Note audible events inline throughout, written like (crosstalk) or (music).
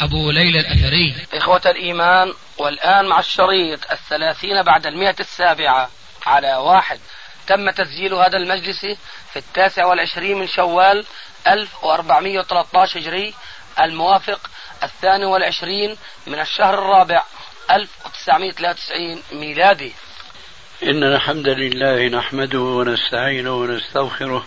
أبو ليلى الأثري. إخوة الإيمان والآن مع الشريط الثلاثين بعد المئة السابعة على واحد. تم تسجيل هذا المجلس في التاسع والعشرين من شوال 1413 هجري الموافق الثاني والعشرين من الشهر الرابع 1993 ميلادي. إن الحمد لله نحمده ونستعينه ونستغفره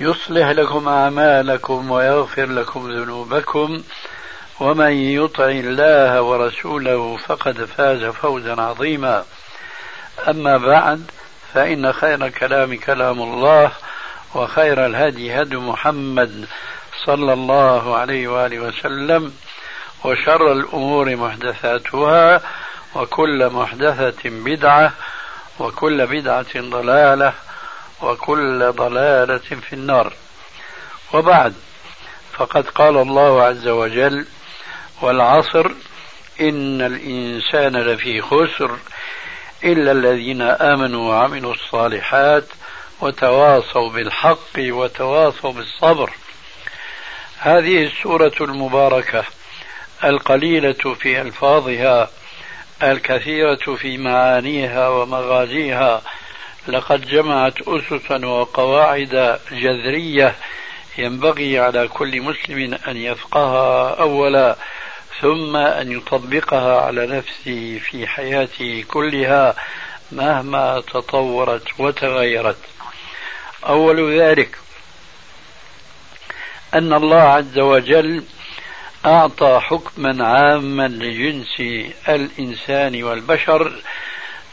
يصلح لكم أعمالكم ويغفر لكم ذنوبكم ومن يطع الله ورسوله فقد فاز فوزا عظيما. أما بعد فإن خير الكلام كلام الله وخير الهدي هدي محمد صلى الله عليه وآله وسلم وشر الأمور محدثاتها وكل محدثة بدعة وكل بدعة ضلالة وكل ضلالة في النار. وبعد فقد قال الله عز وجل والعصر إن الإنسان لفي خسر إلا الذين آمنوا وعملوا الصالحات وتواصوا بالحق وتواصوا بالصبر. هذه السورة المباركة القليلة في ألفاظها الكثيرة في معانيها ومغازيها لقد جمعت أسسا وقواعد جذرية ينبغي على كل مسلم أن يفقهها أولا ثم أن يطبقها على نفسه في حياته كلها مهما تطورت وتغيرت. أول ذلك أن الله عز وجل أعطى حكما عاما لجنس الإنسان والبشر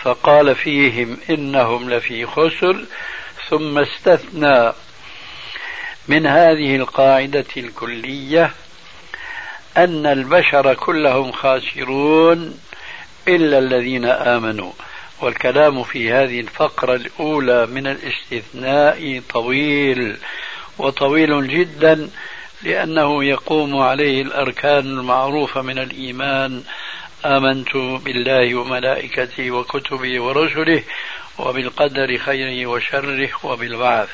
فقال فيهم إنهم لفي خسر ثم استثنى من هذه القاعدة الكلية أن البشر كلهم خاسرون إلا الذين آمنوا. والكلام في هذه الفقرة الأولى من الاستثناء طويل وطويل جدا لأنه يقوم عليه الأركان المعروفة من الإيمان آمنت بالله وملائكته وكتبه ورسله وبالقدر خيره وشره وبالبعث.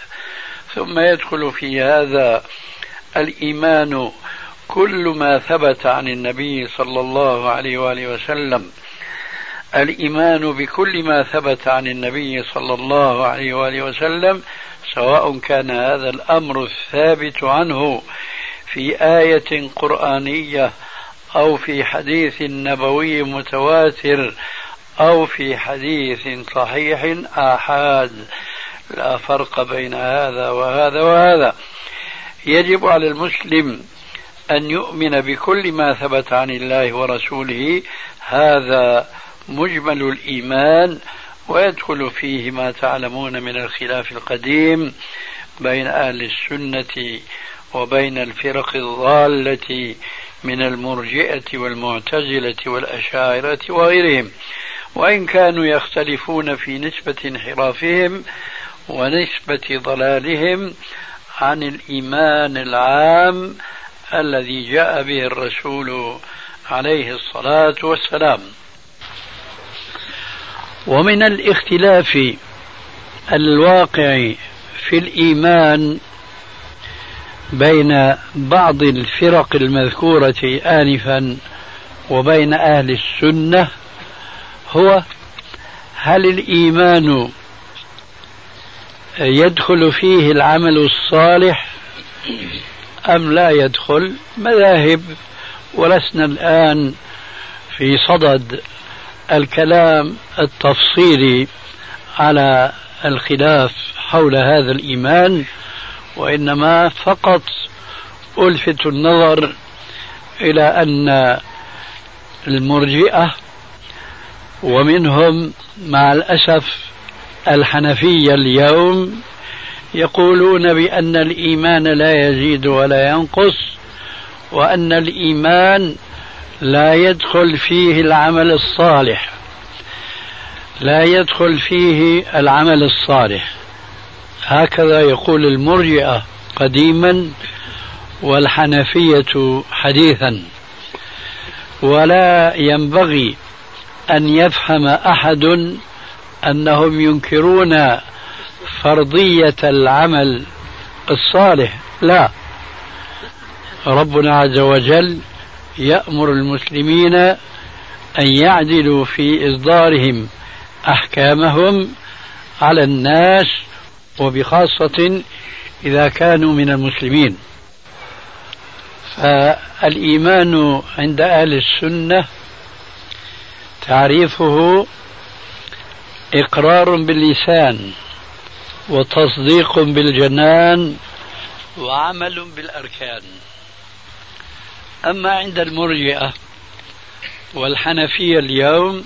ثم يدخل في هذا الإيمان كل ما ثبت عن النبي صلى الله عليه وآله وسلم. الإيمان بكل ما ثبت عن النبي صلى الله عليه وآله وسلم سواء كان هذا الأمر الثابت عنه في آية قرآنية أو في حديث نبوي متواتر أو في حديث صحيح آحاد. لا فرق بين هذا وهذا وهذا. يجب على المسلم أن يؤمن بكل ما ثبت عن الله ورسوله. هذا مجمل الإيمان ويدخل فيه ما تعلمون من الخلاف القديم بين أهل السنة وبين الفرق الضالة من المرجئة والمعتزلة والأشاعرة وغيرهم. وإن كانوا يختلفون في نسبة انحرافهم ونسبة ضلالهم عن الإيمان العام الذي جاء به الرسول عليه الصلاة والسلام. ومن الاختلاف الواقع في الإيمان بين بعض الفرق المذكورة آنفا وبين أهل السنة هو هل الإيمان يدخل فيه العمل الصالح أم لا يدخل؟ مذاهب ولسنا الآن في صدد الكلام التفصيلي على الخلاف حول هذا الإيمان. وإنما فقط ألفت النظر إلى أن المرجئة ومنهم مع الأسف الحنفية اليوم يقولون بأن الإيمان لا يزيد ولا ينقص وأن الإيمان لا يدخل فيه العمل الصالح. لا يدخل فيه العمل الصالح. هكذا يقول المرجئة قديما والحنفية حديثا. ولا ينبغي أن يفهم أحد أنهم ينكرون فرضية العمل الصالح. لا. ربنا عز وجل يأمر المسلمين أن يعدلوا في إصدارهم أحكامهم على الناس وبخاصة إذا كانوا من المسلمين. فالإيمان عند أهل السنة تعريفه إقرار باللسان وتصديق بالجنان وعمل بالأركان. أما عند المرجئة والحنفية اليوم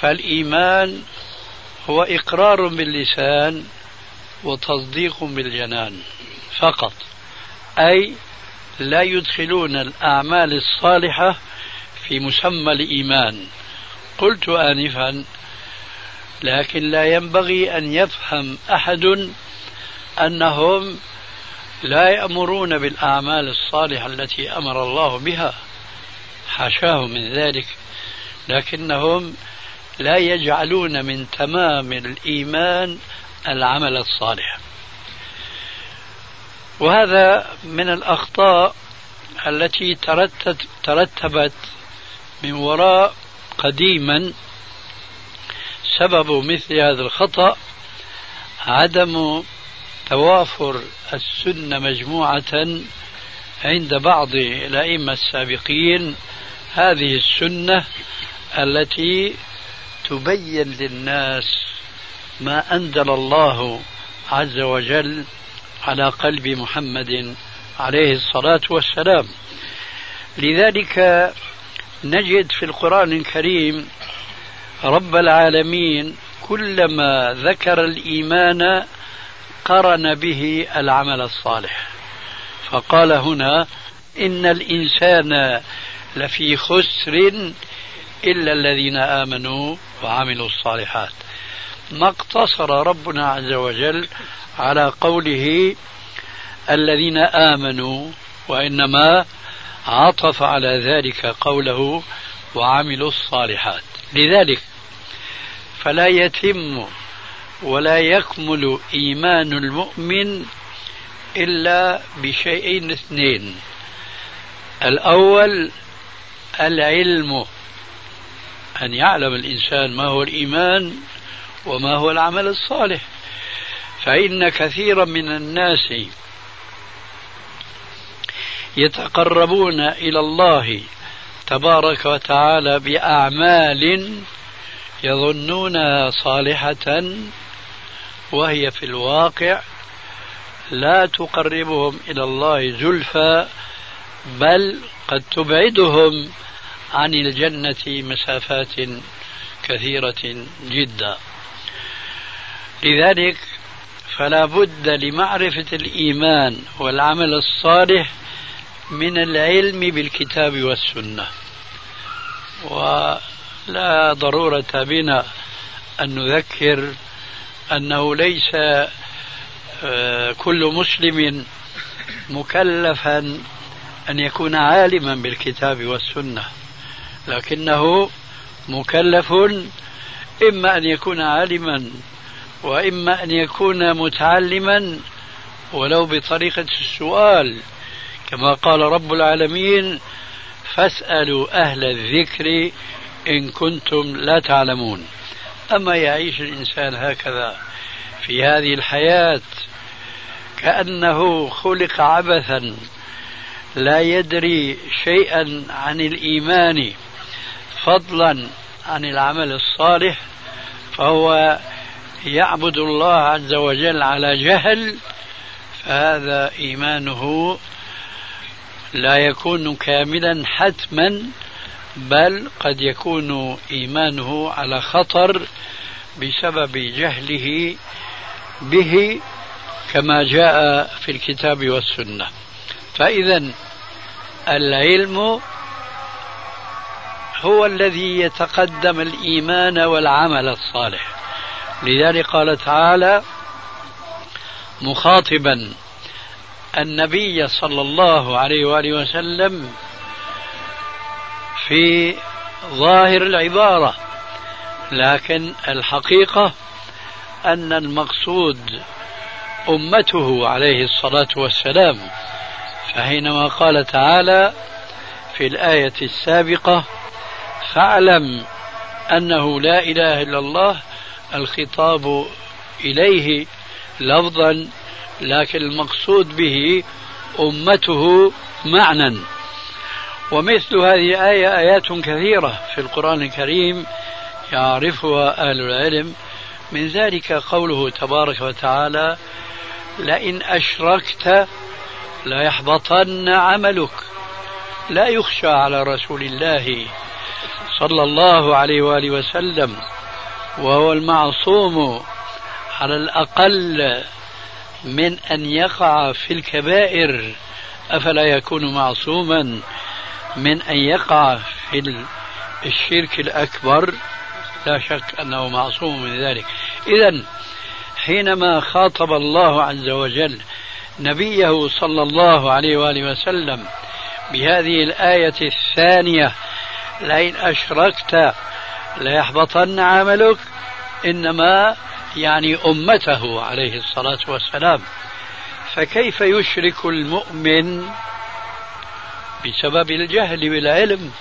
فالإيمان هو إقرار باللسان وتصديق بالجنان فقط. أي لا يدخلون الأعمال الصالحة في مسمى الإيمان. قلت آنفا لكن لا ينبغي أن يفهم أحد أنهم لا يأمرون بالأعمال الصالحة التي أمر الله بها. حاشاه من ذلك. لكنهم لا يجعلون من تمام الإيمان العمل الصالح. وهذا من الأخطاء التي ترتبت من وراء قديما سبب مثل هذا الخطأ عدم توافر السنة مجموعة عند بعض الأئمة السابقين. هذه السنة التي تبين للناس ما أنزل الله عز وجل على قلب محمد عليه الصلاة والسلام. لذلك نجد في القرآن الكريم رب العالمين كلما ذكر الإيمان قرن به العمل الصالح. فقال هنا إن الإنسان لفي خسر إلا الذين آمنوا وعملوا الصالحات. ما اقتصر ربنا عز وجل على قوله الذين آمنوا وإنما عطف على ذلك قوله وعملوا الصالحات. لذلك فلا يتم ولا يكمل إيمان المؤمن إلا بشيئين اثنين. الأول العلم أن يعلم الإنسان ما هو الإيمان وما هو العمل الصالح. فإن كثيرا من الناس يتقربون إلى الله تبارك وتعالى بأعمال يظنونها صالحة وهي في الواقع لا تقربهم إلى الله زلفى بل قد تبعدهم عن الجنة مسافات كثيرة جدا. لذلك فلا بد لمعرفة الإيمان والعمل الصالح من العلم بالكتاب والسنة. ولا ضرورة بنا أن نذكر أنه ليس آه، كل مسلم مكلفا أن يكون عالما بالكتاب والسنة لكنه مكلف إما أن يكون عالما وإما أن يكون متعلما ولو بطريقة السؤال كما قال رب العالمين فاسألوا أهل الذكر إن كنتم لا تعلمون. أما يعيش الإنسان هكذا في هذه الحياة كأنه خلق عبثا لا يدري شيئا عن الإيمان فضلا عن العمل الصالح فهو يعبد الله عز وجل على جهل فهذا إيمانه لا يكون كاملا حتما بل قد يكون إيمانه على خطر بسبب جهله به كما جاء في الكتاب والسنة. فإذا العلم هو الذي يتقدم الإيمان والعمل الصالح. لذلك قال تعالى مخاطبا النبي صلى الله عليه وآله وسلم في ظاهر العبارة لكن الحقيقة أن المقصود أمته عليه الصلاة والسلام فحينما قال تعالى في الآية السابقة فاعلم أنه لا إله إلا الله الخطاب إليه لفظا لكن المقصود به أمته معنى ومثل هذه الآية آيات كثيرة في القرآن الكريم يعرفها أهل العلم. من ذلك قوله تبارك وتعالى لئن أشركت ليحبطن عملك لا يخشى على رسول الله صلى الله عليه وآله وسلم. وهو المعصوم على الأقل من أن يقع في الكبائر أفلا يكون معصوما؟ من أن يقع في الشرك الأكبر؟ لا شك أنه معصوم من ذلك. إذا حينما خاطب الله عز وجل نبيه صلى الله عليه وآله وسلم بهذه الآية الثانية لئن أشركت ليحبطن عملك. إنما يعني أمته عليه الصلاة والسلام. فكيف يشرك المؤمن بسبب الجهل بالعلم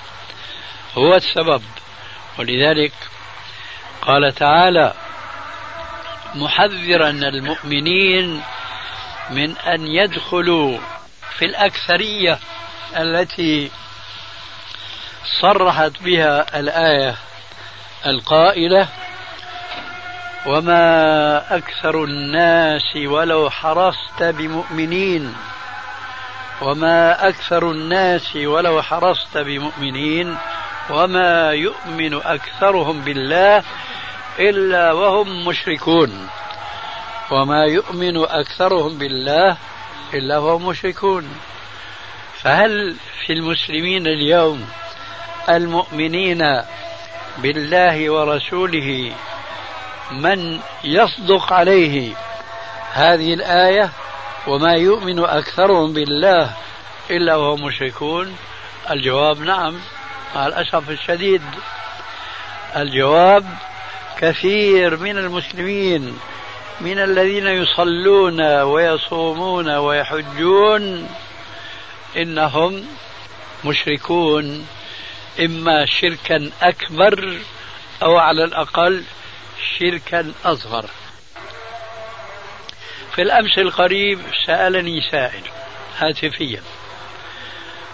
هو السبب. ولذلك قال تعالى محذرا المؤمنين من أن يدخلوا في الأكثرية التي صرحت بها الآية. القائلة وما أكثر الناس ولو حرصت بمؤمنين وما أكثر الناس ولو حرصت بمؤمنين وما يؤمن أكثرهم بالله إلا وهم مشركون وما يؤمن أكثرهم بالله إلا وهم مشركون فهل في المسلمين اليوم المؤمنين بالله ورسوله من يصدق عليه. هذه الآية وما يؤمن أكثرهم بالله إلا وهم مشركون. الجواب نعم مع الأسف الشديد. الجواب كثير من المسلمين من الذين يصلون ويصومون ويحجون إنهم مشركون. إما شركا أكبر أو على الأقل شركا أصغر. في الأمس القريب سألني سائل هاتفيا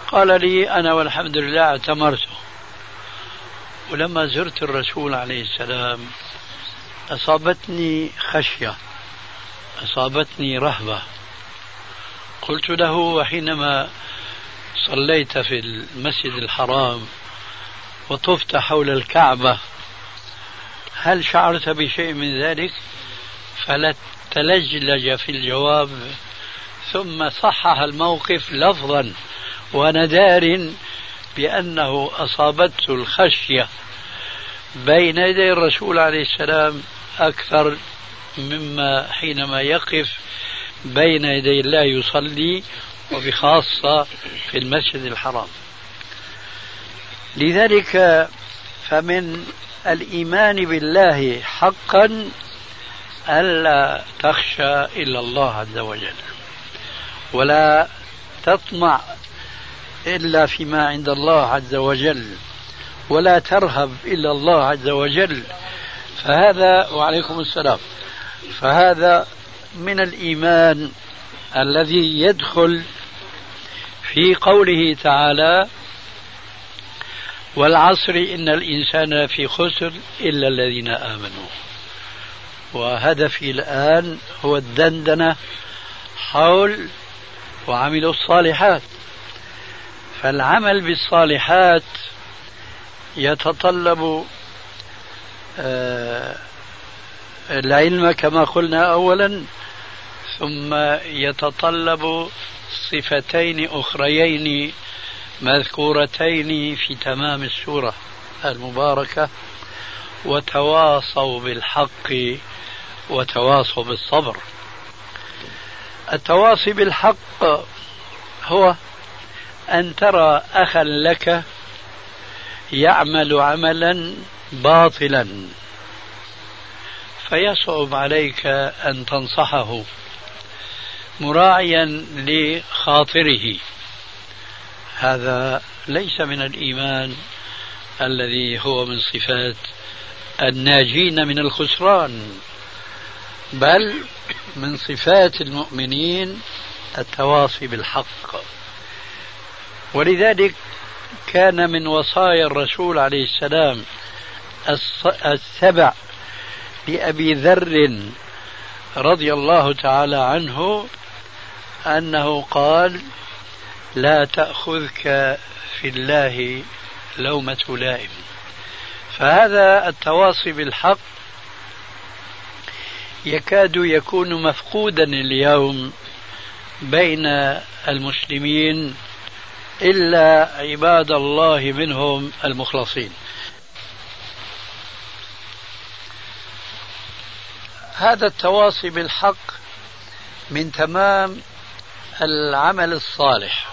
قال لي أنا والحمد لله اعتمرت. ولما زرت الرسول عليه السلام أصابتني خشية أصابتني رهبة. قلت له وحينما صليت في المسجد الحرام وطفت حول الكعبة. هل شعرت بشيء من ذلك؟ فلا تلجلج في الجواب. ثم صحح الموقف لفظا وندار بأنه أصابته الخشية. بين يدي الرسول عليه السلام أكثر مما حينما يقف بين يدي الله يصلي وبخاصة في المسجد الحرام. لذلك فمن الإيمان بالله حقا ألا تخشى إلا الله عز وجل ولا تطمع إلا فيما عند الله عز وجل ولا ترهب إلا الله عز وجل. فهذا وعليكم السلام. فهذا من الإيمان الذي يدخل في قوله تعالى والعصر إن الإنسان في خسر إلا الذين آمنوا. وهدفي الآن هو الدندنة حول وعملوا الصالحات. فالعمل بالصالحات يتطلب آه، العلم كما قلنا أولا ثم يتطلب صفتين أخريين مذكورتين في تمام السورة المباركة وتواصوا بالحق وتواصوا بالصبر. التواصي بالحق هو أن ترى أخا لك يعمل عملا باطلا فيصعب عليك أن تنصحه مراعيا لخاطره. هذا ليس من الإيمان الذي هو من صفات الناجين من الخسران بل من صفات المؤمنين التواصي بالحق. ولذلك كان من وصايا الرسول عليه السلام السبع لأبي ذر رضي الله تعالى عنه أنه قال لا تأخذك في الله لومة لائم. فهذا التواصي بالحق يكاد يكون مفقودا اليوم بين المسلمين إلا عباد الله منهم المخلصين. هذا التواصي بالحق من تمام العمل الصالح.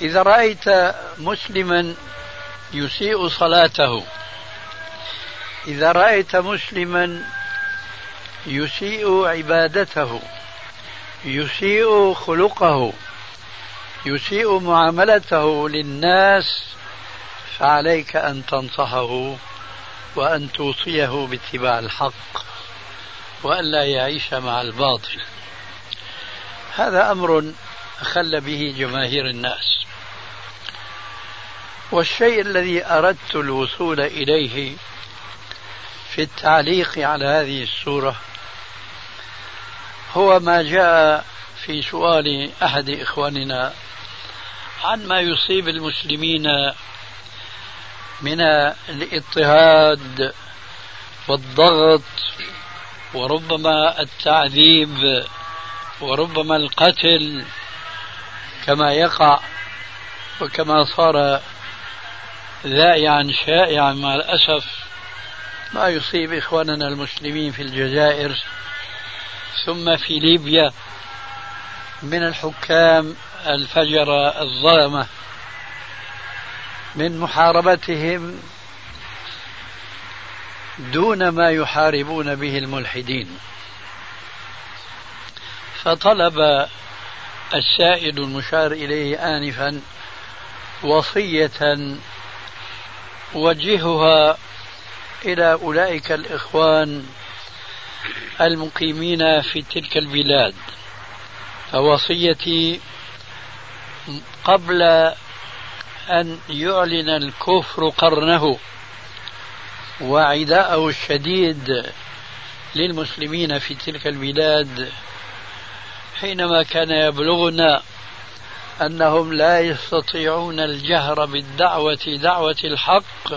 إذا رأيت مسلما يسيء صلاته إذا رأيت مسلما يسيء عبادته يسيء خلقه يسيء معاملته للناس فعليك أن تنصحه وأن توصيه باتباع الحق وألا يعيش مع الباطل. هذا أمر أخل به جماهير الناس. والشيء الذي أردت الوصول إليه في التعليق على هذه السورة هو ما جاء في سؤال أحد إخواننا عن ما يصيب المسلمين من الإضطهاد والضغط وربما التعذيب وربما القتل كما يقع وكما صار ذائعا شائعا مع الأسف ما يصيب إخواننا المسلمين في الجزائر ثم في ليبيا من الحكام الفجرة الظلمة من محاربتهم دون ما يحاربون به الملحدين. فطلب السائل المشار إليه انفا وصية وجهها إلى أولئك الإخوان المقيمين في تلك البلاد. فوصيتي قبل أن يعلن الكفر قرنه وعداءه الشديد للمسلمين في تلك البلاد حينما كان يبلغنا أنهم لا يستطيعون الجهر بالدعوة دعوة الحق.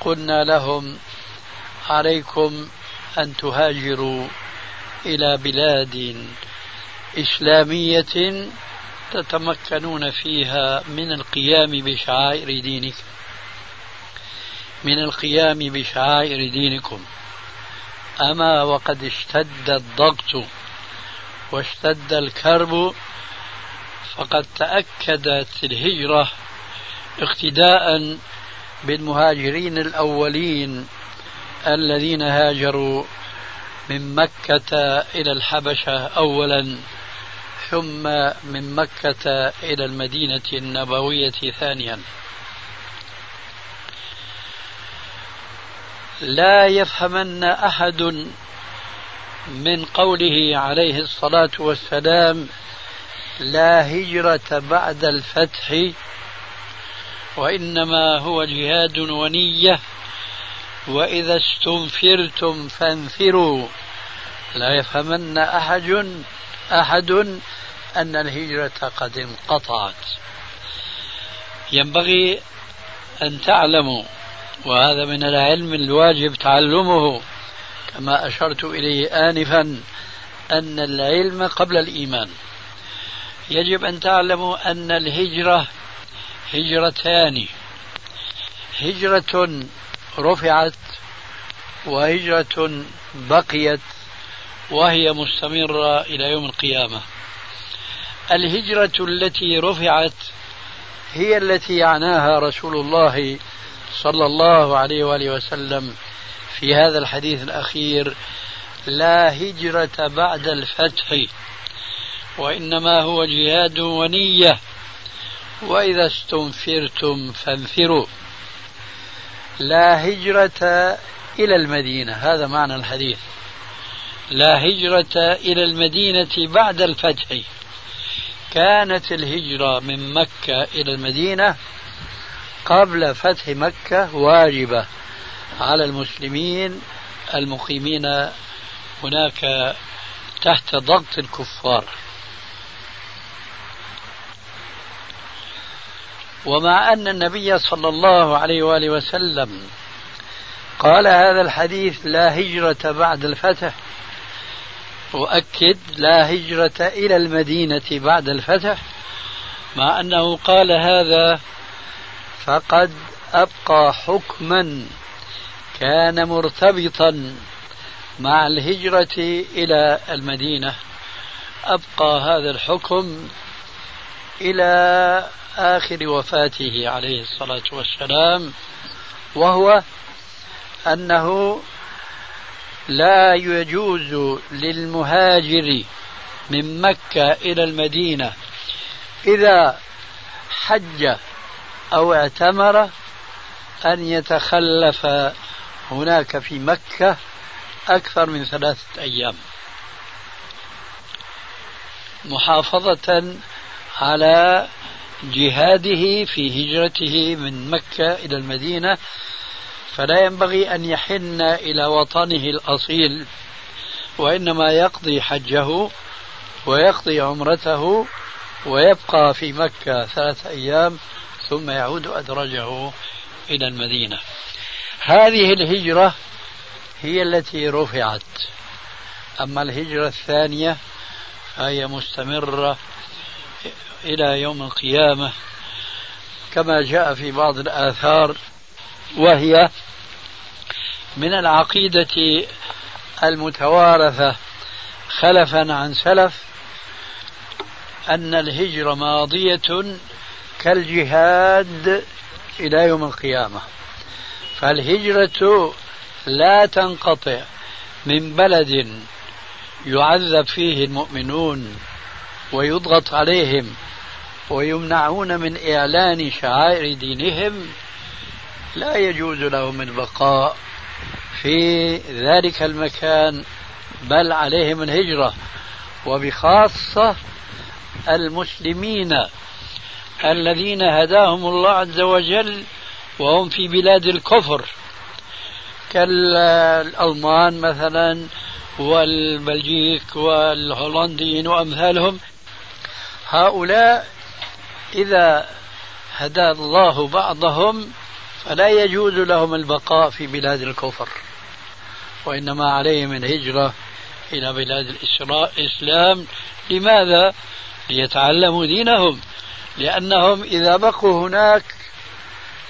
قلنا لهم عليكم أن تهاجروا إلى بلاد إسلامية تتمكنون فيها من القيام بشعائر دينكم. من القيام بشعائر دينكم. أما وقد اشتد الضغط واشتد الكرب فقد تأكدت الهجرة اقتداء بالمهاجرين الأولين الذين هاجروا من مكة إلى الحبشة أولا ثم من مكة إلى المدينة النبوية ثانيا. لا يفهمن أحد من قوله عليه الصلاة والسلام لا هجرة بعد الفتح وإنما هو جهاد ونية. وإذا استنفرتم فانفروا. لا يفهمن أحد أحد أن الهجرة قد انقطعت. ينبغي أن تعلموا وهذا من العلم الواجب تعلمه. كما أشرت إليه آنفا أن العلم قبل الإيمان. يجب أن تعلموا أن الهجرة هجرتان. هجرة رفعت وهجرة بقيت وهي مستمرة إلى يوم القيامة. الهجرة التي رفعت هي التي يعناها رسول الله صلى الله عليه وآله وسلم في هذا الحديث الأخير لا هجرة بعد الفتح. وإنما هو جهاد ونية. وإذا استنفرتم فانفروا. لا هجرة إلى المدينة. هذا معنى الحديث. لا هجرة إلى المدينة بعد الفتح. كانت الهجرة من مكة إلى المدينة قبل فتح مكة واجبة على المسلمين المقيمين هناك تحت ضغط الكفار. ومع أن النبي صلى الله عليه وآله وسلم قال هذا الحديث لا هجرة بعد الفتح. أؤكد لا هجرة إلى المدينة بعد الفتح. مع أنه قال هذا فقد أبقى حكما كان مرتبطا مع الهجرة إلى المدينة. أبقى هذا الحكم إلى آخر وفاته عليه الصلاة والسلام وهو أنه لا يجوز للمهاجر من مكة إلى المدينة إذا حج أو اعتمر أن يتخلف هناك في مكة أكثر من ثلاثة أيام. محافظة على جهاده في هجرته من مكة إلى المدينة فلا ينبغي أن يحن إلى وطنه الأصيل وإنما يقضي حجه ويقضي عمرته ويبقى في مكة ثلاثة أيام ثم يعود أدرجه إلى المدينة. هذه الهجرة هي التي رفعت. أما الهجرة الثانية فهي مستمرة إلى يوم القيامة كما جاء في بعض الآثار وهي من العقيدة المتوارثة خلفا عن سلف أن الهجرة ماضية كالجهاد إلى يوم القيامة. فالهجرة لا تنقطع من بلد يعذب فيه المؤمنون ويضغط عليهم ويمنعون من إعلان شعائر دينهم لا يجوز لهم البقاء في ذلك المكان بل عليهم الهجرة. وبخاصة المسلمين الذين هداهم الله عز وجل وهم في بلاد الكفر كالألمان مثلا والبلجيك والهولنديين وأمثالهم. هؤلاء إذا هدى الله بعضهم فلا يجوز لهم البقاء في بلاد الكفر وإنما عليهم الهجرة إلى بلاد الإسلام. لماذا؟ ليتعلموا دينهم. لأنهم إذا بقوا هناك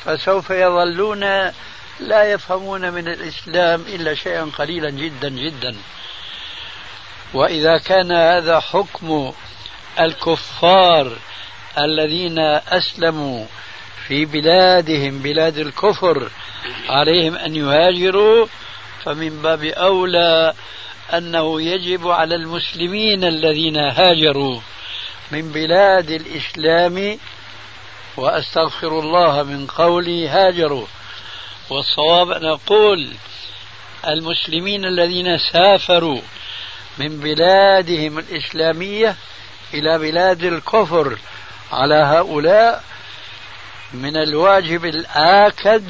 فسوف يظلون لا يفهمون من الإسلام إلا شيئا قليلا جدا جدا. وإذا كان هذا حكم الكفار الذين أسلموا في بلادهم بلاد الكفر عليهم أن يهاجروا. فمن باب أولى أنه يجب على المسلمين الذين هاجروا من بلاد الإسلام وأستغفر الله من قولي هاجروا. والصواب أن أقول المسلمين الذين سافروا من بلادهم الإسلامية إلى بلاد الكفر على هؤلاء من الواجب الآكد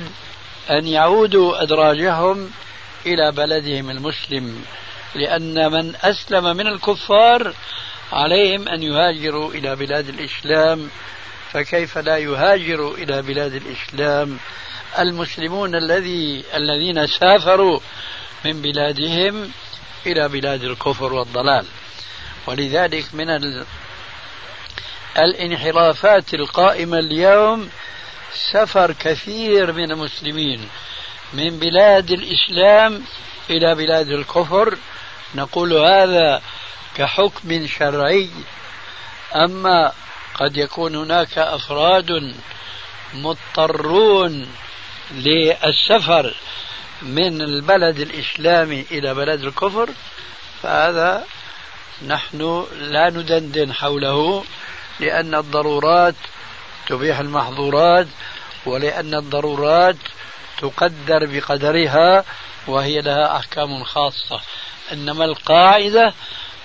أن يعودوا أدراجهم إلى بلدهم المسلم لأن من أسلم من الكفار عليهم أن يهاجروا إلى بلاد الإسلام. فكيف لا يهاجر إلى بلاد الإسلام؟ المسلمون الذي الذين سافروا من بلادهم إلى بلاد الكفر والضلال. ولذلك من الانحرافات القائمة اليوم سفر كثير من المسلمين من بلاد الإسلام إلى بلاد الكفر. نقول هذا كحكم شرعي. أما قد يكون هناك أفراد مضطرون للسفر من البلد الإسلامي إلى بلد الكفر فهذا نحن لا ندندن حوله. لأن الضرورات تبيح المحظورات ولأن الضرورات تقدر بقدرها وهي لها أحكام خاصة. إنما القاعدة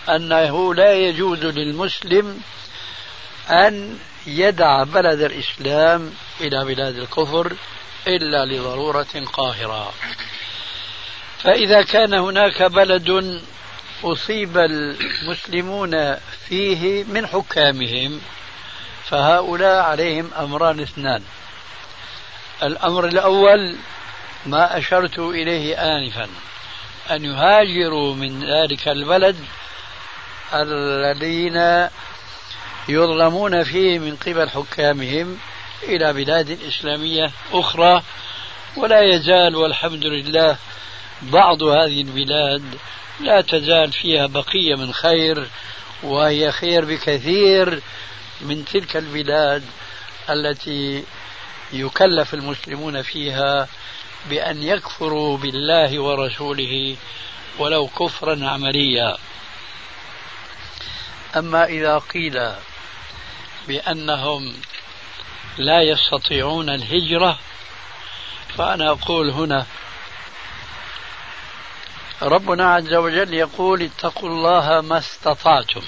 أنه لا يجوز للمسلم أن يدع بلد الإسلام إلى بلاد الكفر إلا لضرورة قاهرة. فإذا كان هناك بلد أصيب المسلمون فيه من حكامهم فهؤلاء عليهم أمران اثنان. الأمر الأول ما أشرت إليه آنفا أن يهاجروا من ذلك البلد الذين يظلمون فيه من قبل حكامهم إلى بلاد إسلامية أخرى. ولا يزال والحمد لله بعض هذه البلاد لا تزال فيها بقية من خير وهي خير بكثير من تلك البلاد التي يكلف المسلمون فيها بأن يكفروا بالله ورسوله ولو كفرا عمليا. أما إذا قيل بأنهم لا يستطيعون الهجرة فأنا أقول هنا ربنا عز وجل يقول اتقوا الله ما استطعتم.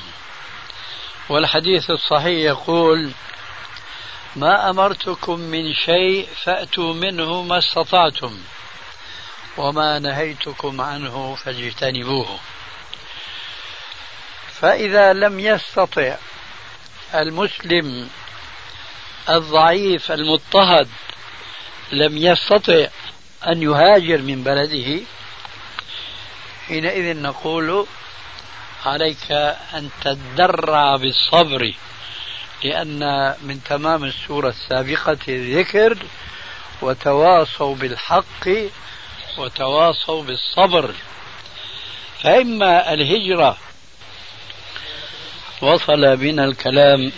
والحديث الصحيح يقول ما أمرتكم من شيء فأتوا منه ما استطعتم وما نهيتكم عنه فاجتنبوه. فإذا لم يستطع المسلم الضعيف المضطهد لم يستطع أن يهاجر من بلده حينئذ نقول عليك أن تدرع بالصبر لأن من تمام السورة السابقة الذكر وتواصوا بالحق وتواصوا بالصبر. فإما الهجرة وصل بنا الكلام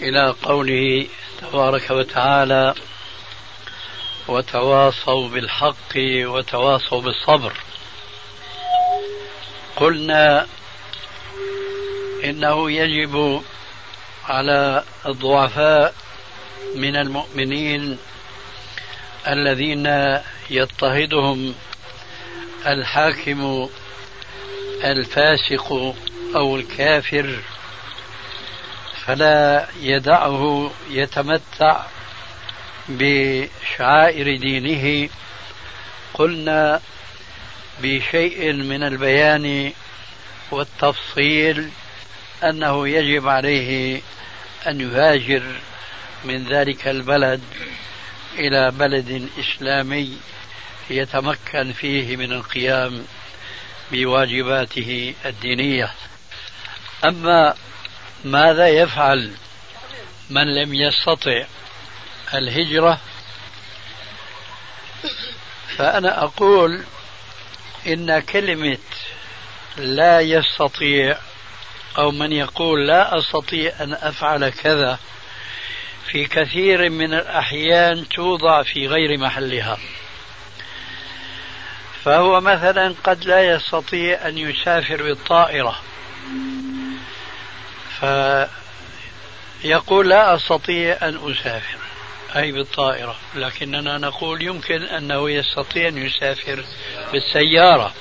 إلى قوله تبارك وتعالى وتواصوا بالحق وتواصوا بالصبر. قلنا إنه يجب على الضعفاء من المؤمنين الذين يضطهدهم الحاكم الفاسق أو الكافر فلا يدعه يتمتع بشعائر دينه قلنا بشيء من البيان والتفصيل أنه يجب عليه أن يهاجر من ذلك البلد إلى بلد إسلامي يتمكن فيه من القيام بواجباته الدينية. أما ماذا يفعل من لم يستطع الهجرة. فأنا أقول إن كلمة لا يستطيع أو من يقول لا أستطيع أن أفعل كذا في كثير من الأحيان توضع في غير محلها. فهو مثلا قد لا يستطيع أن يسافر بالطائرة. فيقول لا أستطيع أن أسافر. أي بالطائرة. لكننا نقول يمكن أنه يستطيع أن يسافر بالسيارة.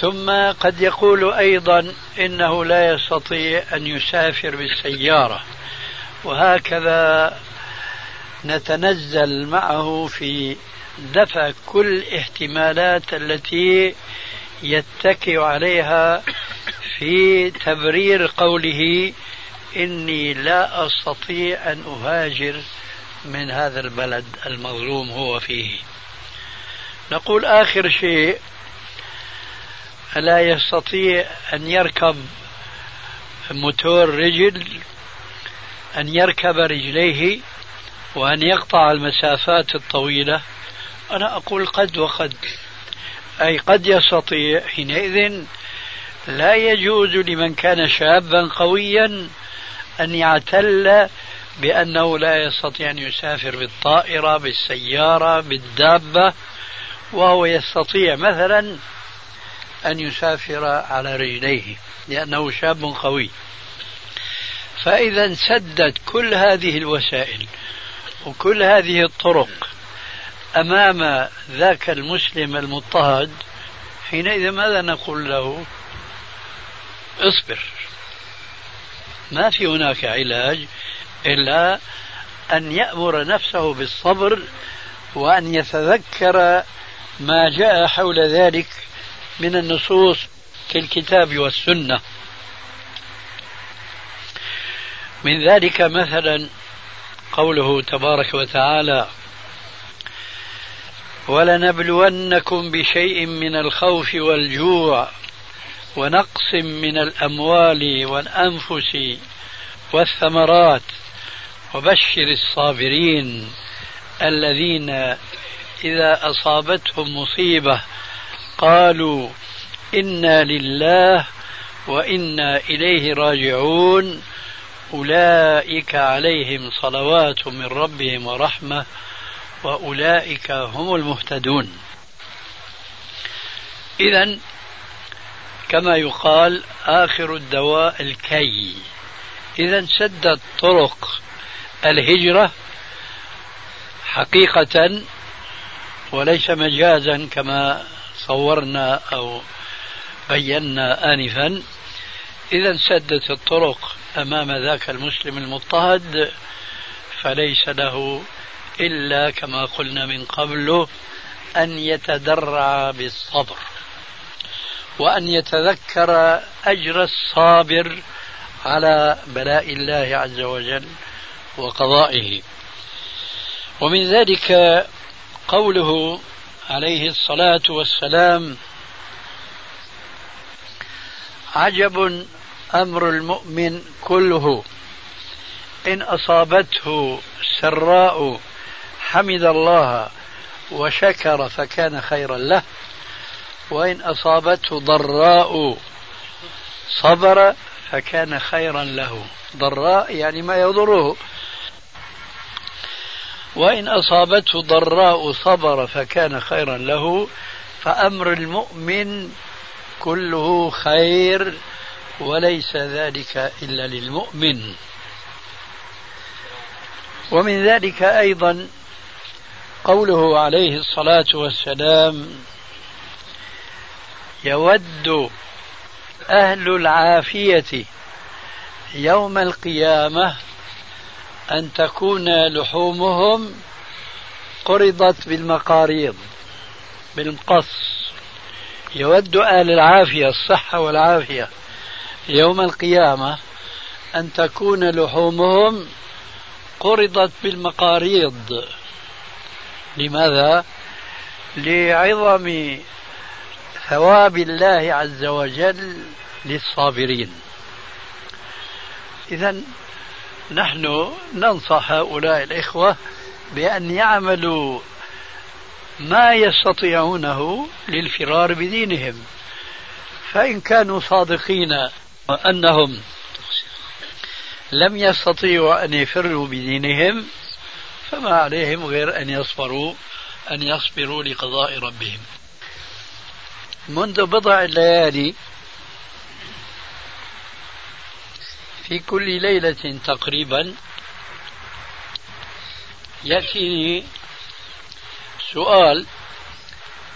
ثم قد يقول أيضا إنه لا يستطيع أن يسافر بالسيارة. وهكذا نتنزل معه في دفع كل الاحتمالات التي يتكئ عليها في تبرير قوله إني لا أستطيع أن أهاجر من هذا البلد المظلوم هو فيه. نقول آخر شيء ألا يستطيع أن يركب موتور رجل أن يركب رجليه وأن يقطع المسافات الطويلة. أنا أقول قد وقد. أي قد يستطيع حينئذ لا يجوز لمن كان شابا قويا أن يعتل بأنه لا يستطيع أن يسافر بالطائرة بالسيارة بالدابة وهو يستطيع مثلا أن يسافر على رجليه لأنه شاب قوي. فإذا سدت كل هذه الوسائل وكل هذه الطرق أمام ذاك المسلم المضطهد حينئذ ماذا نقول له؟ اصبر. ما في هناك علاج إلا أن يأمر نفسه بالصبر وأن يتذكر ما جاء حول ذلك من النصوص في الكتاب والسنة. من ذلك مثلا قوله تبارك وتعالى ولنبلونكم بشيء من الخوف والجوع ونقص من الأموال والأنفس والثمرات وبشر الصابرين الذين إذا أصابتهم مصيبة قالوا إنا لله وإنا إليه راجعون. أولئك عليهم صلوات من ربهم ورحمة وأولئك هم المهتدون. اذا كما يقال آخر الدواء الكي. إذا سدت طرق الهجرة حقيقة وليس مجازا كما صورنا أو بينا آنفا. إذا سدت الطرق أمام ذاك المسلم المضطهد فليس له إلا كما قلنا من قبل أن يتدرع بالصبر. وأن يتذكر أجر الصابر على بلاء الله عز وجل وقضائه. ومن ذلك قوله عليه الصلاة والسلام عجب أمر المؤمن كله إن أصابته سراء حمد الله وشكر فكان خيرا له. وإن أصابته ضراء صبر فكان خيرا له. ضراء يعني ما يضره. وإن أصابته ضراء صبر فكان خيرا له. فأمر المؤمن كله خير وليس ذلك إلا للمؤمن. ومن ذلك أيضا قوله عليه الصلاة والسلام يود أهل العافية يوم القيامة أن تكون لحومهم قرضت بالمقاريض بالمقص يود أهل العافية الصحة والعافية يوم القيامة أن تكون لحومهم قرضت بالمقاريض لماذا؟ لعظم ثواب الله عز وجل للصابرين. إذا نحن ننصح هؤلاء الإخوة بأن يعملوا ما يستطيعونه للفرار بدينهم. فإن كانوا صادقين أنهم لم يستطيعوا أن يفروا بدينهم فما عليهم غير أن يصبروا أن يصبروا لقضاء ربهم. منذ بضع ليالي في كل ليلة تقريبا يأتيني سؤال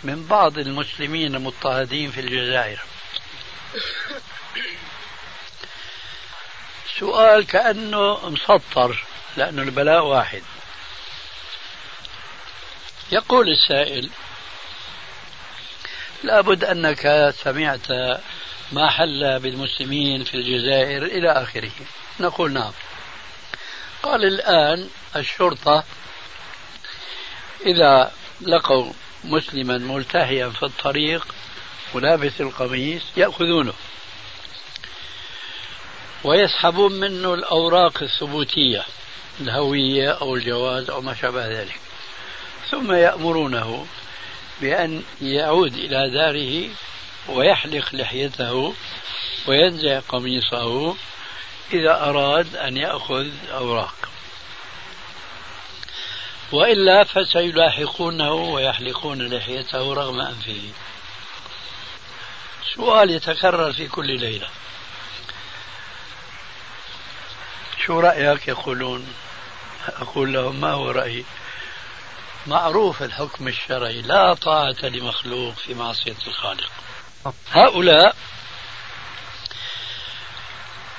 من بعض المسلمين المضطهدين في الجزائر. سؤال كأنه مسطر لأنه البلاء واحد. يقول السائل لابد أنك سمعت ما حل بالمسلمين في الجزائر إلى آخره. نقول نعم. قال الآن الشرطة إذا لقوا مسلما ملتهيا في الطريق ولابس القميص يأخذونه. ويسحبون منه الأوراق الثبوتية الهوية أو الجواز أو ما شابه ذلك. ثم يأمرونه بأن يعود إلى داره ويحلق لحيته وينزع قميصه إذا أراد أن يأخذ أوراق. وإلا فسيلاحقونه ويحلقون لحيته رغم أنفه. سؤال يتكرر في كل ليلة. شو رأيك يقولون؟ أقول لهم ما هو رأيي؟ معروف الحكم الشرعي لا طاعة لمخلوق في معصية الخالق. هؤلاء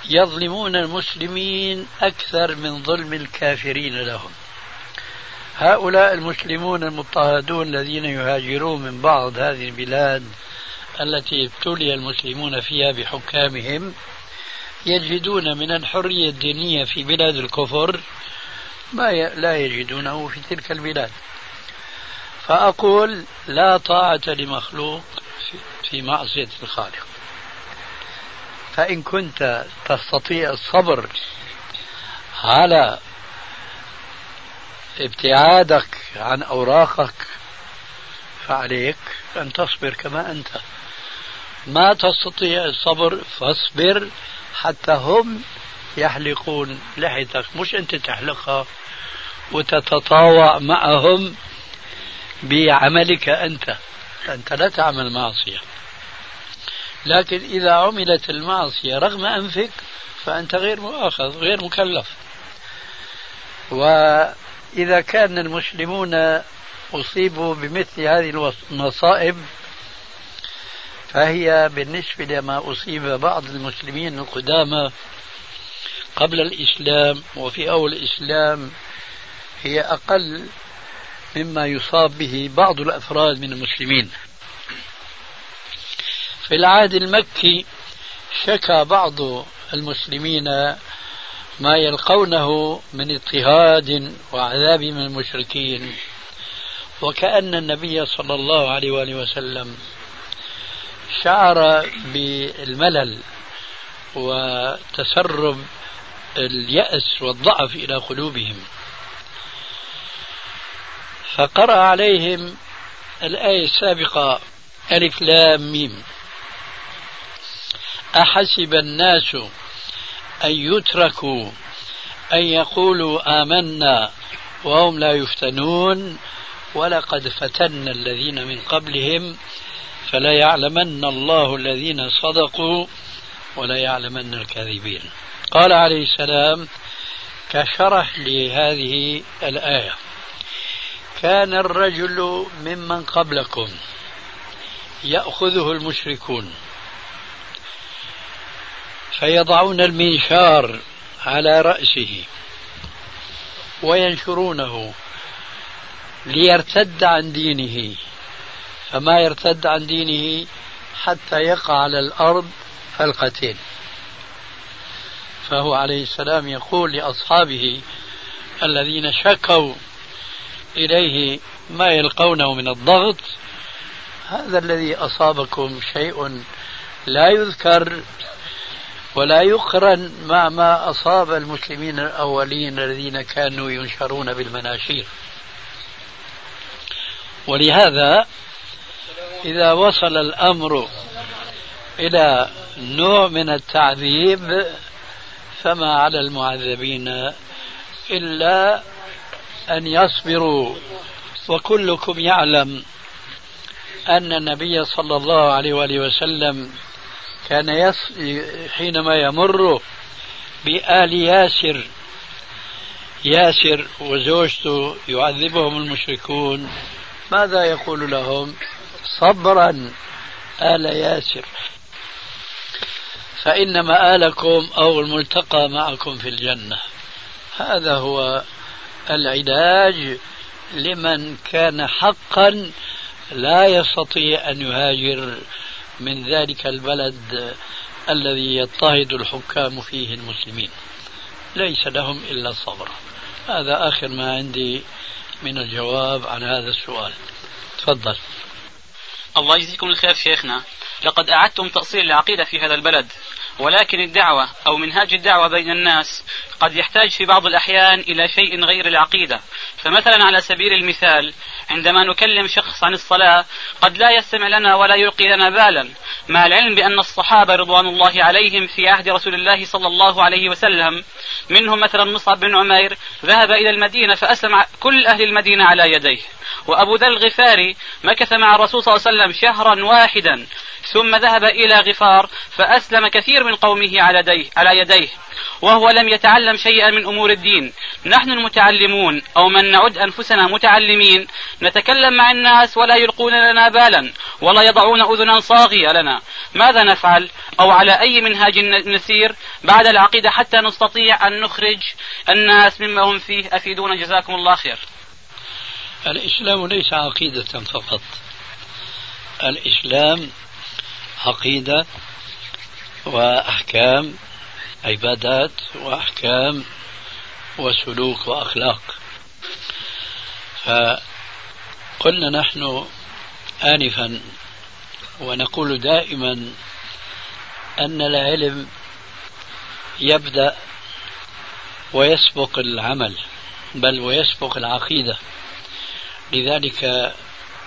يظلمون المسلمين أكثر من ظلم الكافرين لهم. هؤلاء المسلمون المضطهدون الذين يهاجرون من بعض هذه البلاد التي ابتلي المسلمون فيها بحكامهم يجدون من الحرية الدينية في بلاد الكفر ما لا يجدونه في تلك البلاد. فأقول لا طاعة لمخلوق في معصية الخالق. فإن كنت تستطيع الصبر على ابتعادك عن أوراقك فعليك أن تصبر كما أنت. ما تستطيع الصبر فاصبر حتى هم يحلقون. لحيتك مش أنت تحلقها وتتطاوع معهم بعملك أنت. أنت لا تعمل معصية. لكن إذا عملت المعصية رغم أنفك فأنت غير مؤاخذ غير مكلف. وإذا كان المسلمون أصيبوا بمثل هذه المصائب فهي بالنسبة لما أصيب بعض المسلمين القدامى قبل الإسلام وفي أول الإسلام هي أقل مما يصاب به بعض الأفراد من المسلمين. في العهد المكي شكى بعض المسلمين ما يلقونه من اضطهاد وعذاب من المشركين. وكأن النبي صلى الله عليه وآله وسلم شعر بالملل وتسرب اليأس والضعف إلى قلوبهم. فقرأ عليهم الآية السابقة ألف لام ميم. أحسب الناس أن يتركوا أن يقولوا آمنا وهم لا يفتنون ولقد فتنا الذين من قبلهم فلا يعلمن الله الذين صدقوا ولا يعلمن الكاذبين. قال عليه السلام كشرح لهذه الآية. كان الرجل ممن قبلكم يأخذه المشركون فيضعون المنشار على رأسه وينشرونه ليرتد عن دينه فما يرتد عن دينه حتى يقع على الأرض فلقتين فهو عليه السلام يقول لأصحابه الذين شكوا إليه ما يلقونه من الضغط هذا الذي أصابكم شيء لا يذكر ولا يقرن مع ما أصاب المسلمين الأولين الذين كانوا ينشرون بالمناشير. ولهذا إذا وصل الأمر إلى نوع من التعذيب فما على المعذبين إلا أن يصبروا. وكلكم يعلم أن النبي صلى الله عليه وآله وسلم كان يص... حينما يمر بآل ياسر. ياسر وزوجته يعذبهم المشركون. ماذا يقول لهم؟ صبرا آل ياسر. فإن مآلكم أو الملتقى معكم في الجنة. هذا هو العلاج لمن كان حقا لا يستطيع أن يهاجر من ذلك البلد الذي يضطهد الحكام فيه المسلمين. ليس لهم إلا الصبر. هذا آخر ما عندي من الجواب عن هذا السؤال. تفضل. الله يجزيكم الخير شيخنا. لقد أعدتم تأصيل العقيدة في هذا البلد. ولكن الدعوة أو منهاج الدعوة بين الناس قد يحتاج في بعض الأحيان إلى شيء غير العقيدة. فمثلا على سبيل المثال عندما نكلم شخص عن الصلاة قد لا يستمع لنا ولا يلقي لنا بالا. مع العلم بأن الصحابة رضوان الله عليهم في عهد رسول الله صلى الله عليه وسلم منهم مثلا مصعب بن عمير ذهب إلى المدينة فأسلم كل أهل المدينة على يديه. وأبو ذر الغفاري مكث مع الرسول صلى الله عليه وسلم شهرا واحدا ثم ذهب إلى غفار فأسلم كثير من قومه على يديه, وهو لم يتعلم شيئا من أمور الدين. نحن المتعلمون أو من نعد أنفسنا متعلمين نتكلم مع الناس ولا يلقون لنا بالا ولا يضعون أذنا صاغية لنا. ماذا نفعل؟ أو على أي منهاج نسير؟ بعد العقيدة حتى نستطيع أن نخرج الناس مما هم فيه. أفيدونا جزاكم الله خير. الإسلام ليس عقيدة فقط. الإسلام عقيدة وأحكام عبادات وأحكام وسلوك وأخلاق. فقلنا نحن آنفا ونقول دائما أن العلم يبدأ ويسبق العمل بل ويسبق العقيدة. لذلك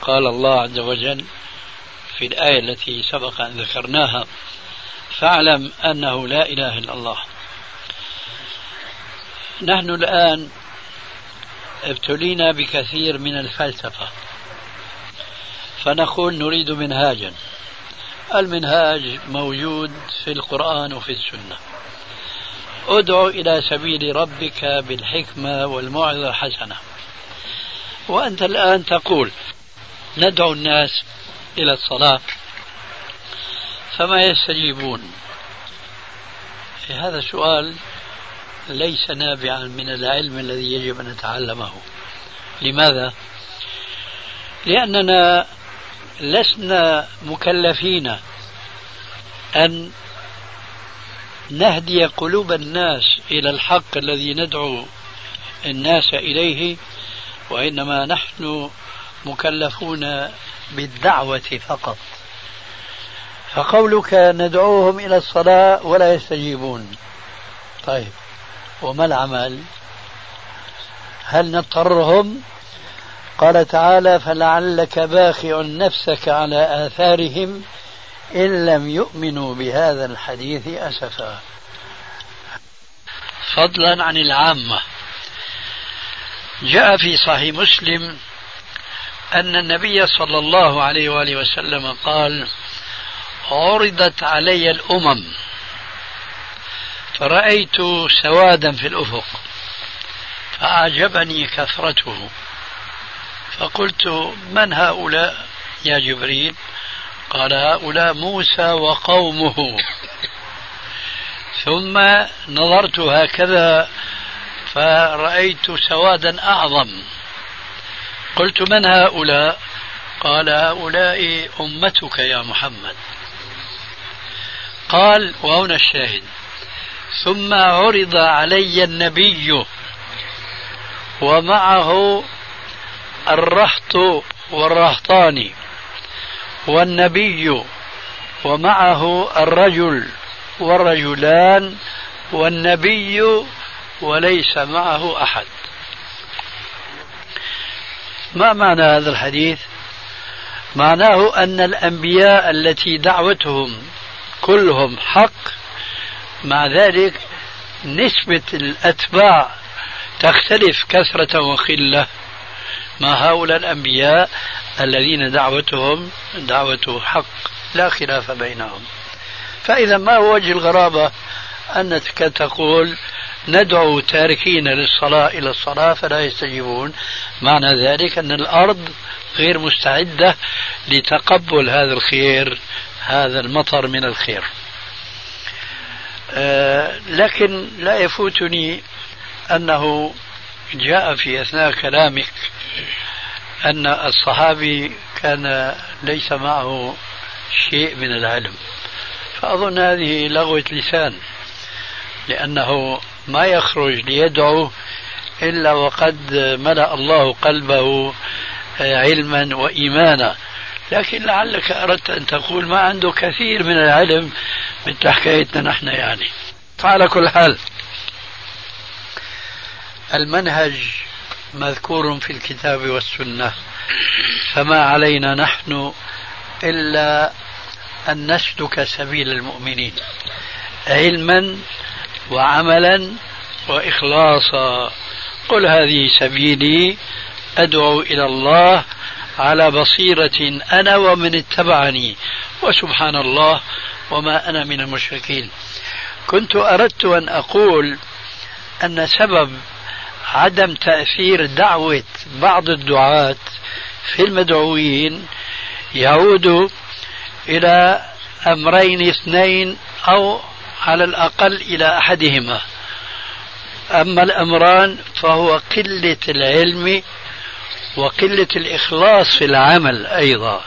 قال الله عز وجل في الآية التي سبق أن ذكرناها فاعلم أنه لا إله إلا الله. نحن الآن ابتلينا بكثير من الفلسفة. فنقول نريد منهاجا. المنهاج موجود في القرآن وفي السنة. ادع إلى سبيل ربك بالحكمة والموعظة الحسنة. وأنت الآن تقول ندعو الناس إلى الصلاة. فما يستجيبون؟ هذا سؤال ليس نابعا من العلم الذي يجب أن نتعلمه. لماذا؟ لأننا لسنا مكلفين أن نهدي قلوب الناس إلى الحق الذي ندعو الناس إليه وإنما نحن مكلفون بالدعوة فقط. فقولك ندعوهم إلى الصلاة ولا يستجيبون. طيب وما العمل؟ هل نضطرهم؟ قال تعالى فلعلك باخع نفسك على آثارهم إن لم يؤمنوا بهذا الحديث أسفا. فضلا عن العامة. جاء في صحيح مسلم أن النبي صلى الله عليه وآله وسلم قال عرضت علي الأمم. فرأيت سوادا في الأفق. فأعجبني كثرته. فقلت من هؤلاء يا جبريل؟ قال هؤلاء موسى وقومه. ثم نظرت هكذا فرأيت سوادا أعظم. قلت من هؤلاء؟ قال هؤلاء أمتك يا محمد. قال وهنا الشاهد. ثم عرض علي النبي ومعه الرهط والرهطان والنبي ومعه الرجل والرجلان والنبي وليس معه أحد. ما معنى هذا الحديث؟ معناه أن الأنبياء التي دعوتهم كلهم حق. مع ذلك نسبة الأتباع تختلف كثرة وخلة مع هؤلاء الأنبياء الذين دعوتهم دعوة حق لا خلاف بينهم. فإذا ما هو وجه الغرابة؟ أنك تقول ندعو تاركين للصلاة إلى الصلاة فلا يستجيبون. معنى ذلك أن الأرض غير مستعدة لتقبل هذا الخير هذا المطر من الخير. آه لكن لا يفوتني أنه جاء في أثناء كلامك أن الصحابي كان ليس معه شيء من العلم. فأظن هذه لغوة لسان لأنه ما يخرج ليدعو إلا وقد ملأ الله قلبه علما وإيمانا. لكن لعلك أردت أن تقول ما عنده كثير من العلم مثل حكايتنا نحن يعني. فعلى كل حال المنهج مذكور في الكتاب والسنة فما علينا نحن إلا أن نسلك سبيل المؤمنين علما وعملا وإخلاصا. قل هذه سبيلي أدعو إلى الله على بصيرة أنا ومن اتبعني. وسبحان الله وما أنا من المشركين. كنت أردت أن أقول أن سبب عدم تأثير دعوة بعض الدعاة في المدعوين يعود إلى أمرين اثنين أو على الأقل إلى أحدهما. أما الأمران فهو قلة العلم وقلة الإخلاص في العمل أيضا.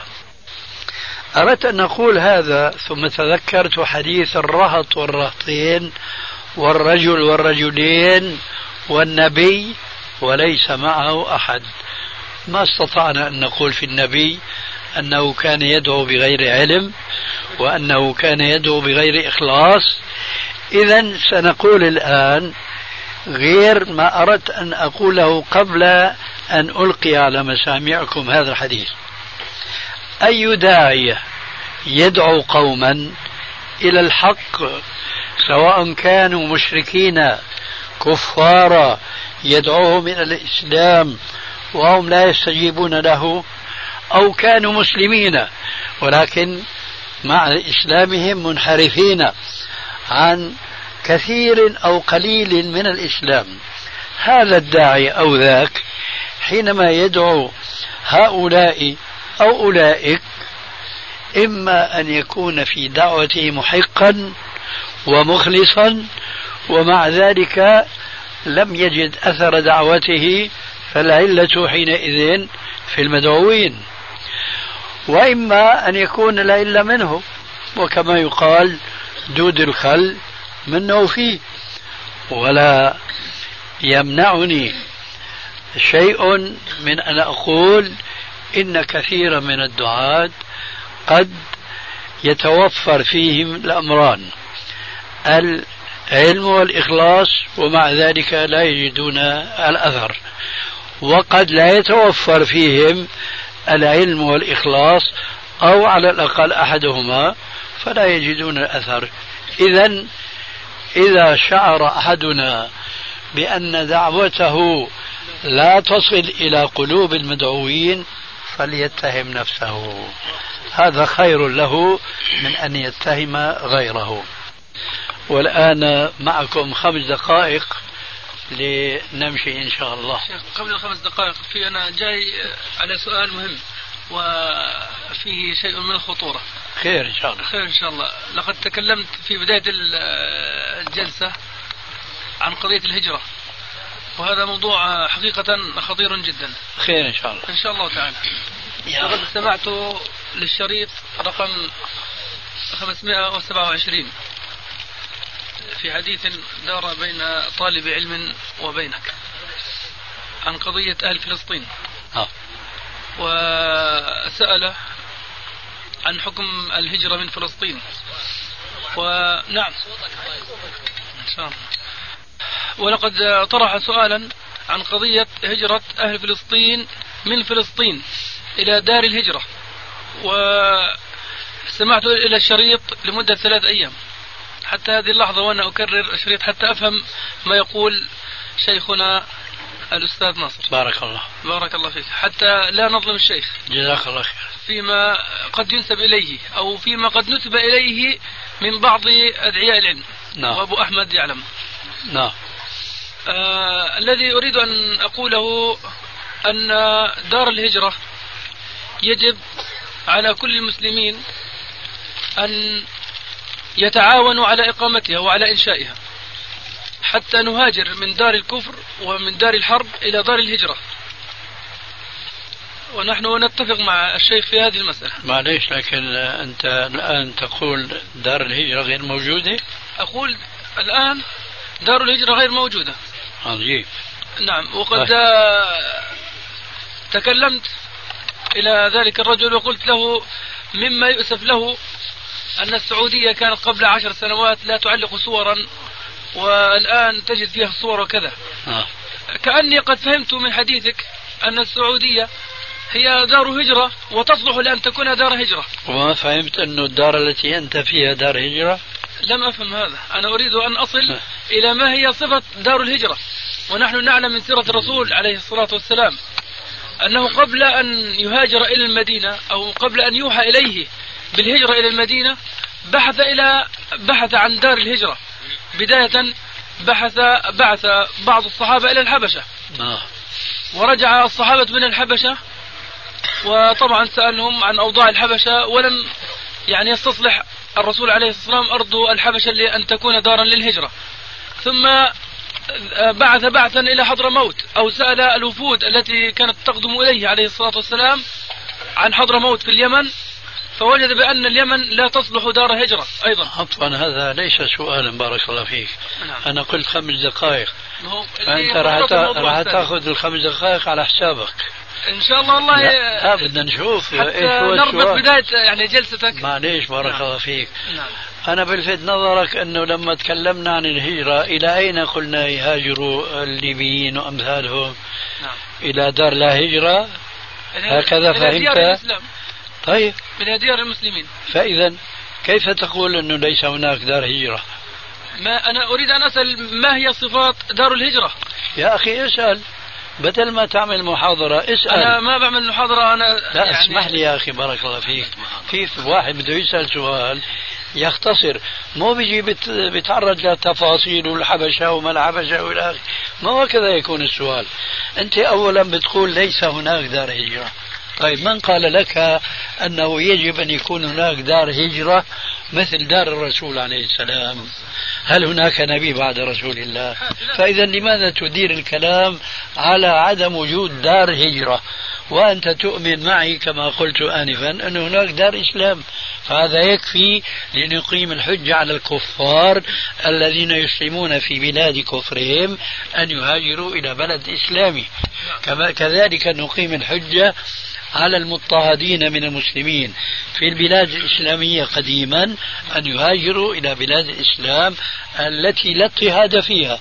أردت أن أقول هذا ثم تذكرت حديث الرهط والرهطين والرجل والرجلين والنبي وليس معه أحد. ما استطعنا أن نقول في النبي أنه كان يدعو بغير علم وأنه كان يدعو بغير إخلاص. إذا سنقول الآن غير ما أردت أن أقوله قبل أن ألقي على مسامعكم هذا الحديث. أي داعية يدعو قوما إلى الحق سواء كانوا مشركين كفارا يدعوهم إلى الإسلام وهم لا يستجيبون له أو كانوا مسلمين ولكن مع إسلامهم منحرفين عن كثير أو قليل من الإسلام. هذا الداعي أو ذاك حينما يدعو هؤلاء أو أولئك إما أن يكون في دعوته محقا ومخلصا ومع ذلك لم يجد أثر دعوته فالعلة حينئذ في المدعوين. وإما أن يكون العلة منه وكما يقال دود الخل منه فيه ولا يمنعني. شيء من أن أقول إن كثيرا من الدعاة قد يتوفر فيهم الأمران العلم والإخلاص ومع ذلك لا يجدون الأثر. وقد لا يتوفر فيهم العلم والإخلاص أو على الأقل أحدهما فلا يجدون الأثر. إذا إذا شعر أحدنا بأن دعوته لا تصل إلى قلوب المدعوين فليتهم نفسه. هذا خير له من أن يتهم غيره. والآن معكم خمس دقائق لنمشي إن شاء الله. شيخ قبل الخمس دقائق في أنا جاي على سؤال مهم وفيه شيء من الخطورة. خير إن شاء الله. خير إن شاء الله. لقد تكلمت في بداية الجلسة عن قضية الهجرة. وهذا موضوع حقيقة خطير جدا. خير إن شاء الله. إن شاء الله تعالى. لقد استمعت للشريط رقم 527 في حديث دار بين طالب علم وبينك عن قضية أهل فلسطين. آه. وسأل عن حكم الهجرة من فلسطين. ونعم. إن شاء الله. ولقد طرح سؤالا عن قضية هجرة أهل فلسطين من فلسطين إلى دار الهجرة. واستمعت إلى الشريط لمدة ثلاث أيام. حتى هذه اللحظة وأنا أكرر الشريط حتى أفهم ما يقول شيخنا الأستاذ ناصر. بارك الله. بارك الله فيك. حتى لا نظلم الشيخ. جزاك الله خير. فيما قد ينسب إليه أو فيما قد نسب إليه من بعض أدعياء العلم. نعم. وأبو أحمد يعلم. نعم. آه الذي أريد أن أقوله أن دار الهجرة يجب على كل المسلمين أن يتعاونوا على إقامتها وعلى إنشائها حتى نهاجر من دار الكفر ومن دار الحرب إلى دار الهجرة. ونحن نتفق مع الشيخ في هذه المسألة. معليش لكن أنت الآن تقول دار الهجرة غير موجودة؟ أقول الآن دار الهجرة غير موجودة. عجيب نعم وقد آه، تكلمت إلى ذلك الرجل وقلت له مما يؤسف له أن السعودية كانت قبل عشر سنوات لا تعلق صورا والآن تجد فيها صور وكذا. آه. كأني قد فهمت من حديثك أن السعودية هي دار هجرة وتصلح لأن تكون دار هجرة. وما فهمت أن الدار التي أنت فيها دار هجرة؟ لم أفهم هذا. أنا أريد أن أصل إلى ما هي صفة دار الهجرة. ونحن نعلم من سيرة الرسول عليه الصلاة والسلام أنه قبل أن يهاجر إلى المدينة أو قبل أن يوحى إليه بالهجرة إلى المدينة بحث إلى بحث عن دار الهجرة. بداية بحث بعث بعض الصحابة إلى الحبشة. آه. ورجع الصحابة من الحبشة وطبعا سألهم عن أوضاع الحبشة ولم يعني يستصلح الرسول عليه الصلاة والسلام أرض الحبشة لأن تكون دارا للهجرة. ثم بعث بعثا إلى حضرموت أو سأل الوفود التي كانت تقدم إليه عليه الصلاة والسلام عن حضرموت في اليمن فوجد بأن اليمن لا تصلح دار هجرة أيضا. عفوا هذا ليس سؤالا بارك الله فيك. نعم. أنا قلت خمس دقائق. فأنت اللي راح. تأخذ الخمس دقائق على حسابك. إن شاء الله الله لا, بدنا نشوف. حتى إيش هو نربط السؤال بداية يعني جلستك. معليش بارك نعم. الله فيك. نعم. أنا بلفت نظرك أنه لما تكلمنا عن الهجرة إلى أين قلنا يهاجروا الليبيين وأمثالهم؟ نعم. إلى دار لا هجرة؟ هكذا فهمت؟ طيب. إلى ديار المسلمين. فإذا كيف تقول أنه ليس هناك دار هجرة؟ ما أنا أريد أن أسأل ما هي صفات دار الهجرة؟ يا أخي اسأل. بدل ما تعمل محاضرة اسأل. أنا ما بعمل محاضرة أنا لا يعني اسمح لي يا أخي بارك الله فيك. في واحد بده يسأل سؤال يختصر؟ مو بيجي بت- بيتعرض لتفاصيل والحبشة وما الحبشة والى اخره ما هكذا يكون السؤال؟ أنت اولا بتقول ليس هناك دار هجرة. طيب من قال لك أنه يجب أن يكون هناك دار هجرة مثل دار الرسول عليه السلام؟ هل هناك نبي بعد رسول الله؟ فإذا لماذا تدير الكلام على عدم وجود دار هجرة؟ وأنت تؤمن معي كما قلت آنفا أن هناك دار إسلام. فهذا يكفي لنقيم الحجة على الكفار الذين يسلمون في بلاد كفرهم أن يهاجروا إلى بلد إسلامي. كما كذلك نقيم الحجة على المضطهدين من المسلمين في البلاد الإسلامية قديما أن يهاجروا إلى بلاد الإسلام التي لا اضطهاد فيها.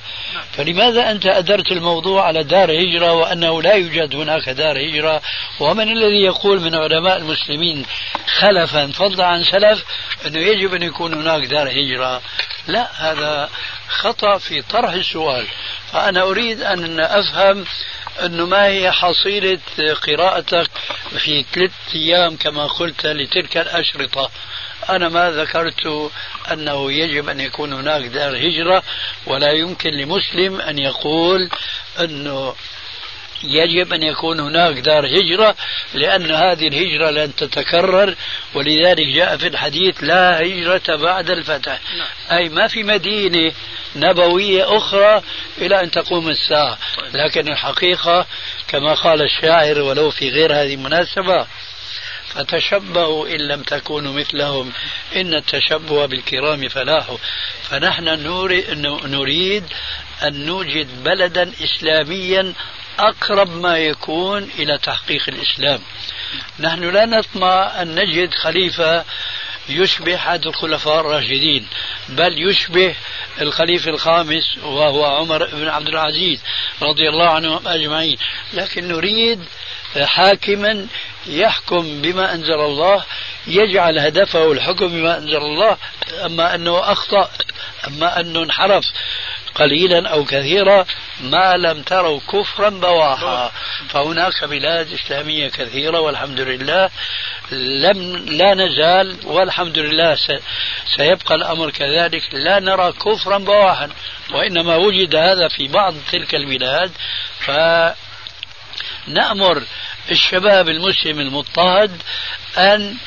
فلماذا أنت أدرت الموضوع على دار هجرة وأنه لا يوجد هناك دار هجرة؟ ومن الذي يقول من علماء المسلمين خلفا فضلا عن سلف أنه يجب أن يكون هناك دار هجرة؟ لا هذا خطأ في طرح السؤال. فأنا أريد أن أفهم أنه ما هي حصيلة قراءتك في ثلاث أيام كما قلت لتلك الأشرطة. أنا ما ذكرت أنه يجب أن يكون هناك دار هجرة ولا يمكن لمسلم أن يقول أنه يجب أن يكون هناك دار هجرة لأن هذه الهجرة لن تتكرر ولذلك جاء في الحديث لا هجرة بعد الفتح. أي ما في مدينة نبوية أخرى إلى أن تقوم الساعة. لكن الحقيقة كما قال الشاعر ولو في غير هذه المناسبة فتشبهوا إن لم تكونوا مثلهم. إن التشبه بالكرام فلاح. فنحن نريد أن نوجد بلدا إسلاميا أقرب ما يكون إلى تحقيق الإسلام. نحن لا نطمع أن نجد خليفة يشبه أحد الخلفاء الراشدين بل يشبه الخليفة الخامس وهو عمر بن عبد العزيز رضي الله عنهم أجمعين. لكن نريد حاكما يحكم بما أنزل الله يجعل هدفه الحكم بما أنزل الله. أما أنه أخطأ أما أنه انحرف قليلا أو كثيرا ما لم تروا كفرا بواحا. فهناك بلاد إسلامية كثيرة والحمد لله لم لا نزال والحمد لله سيبقى الأمر كذلك. لا نرى كفرا بواحا وإنما وجد هذا في بعض تلك البلاد. فنأمر الشباب المسلم المضطهد أن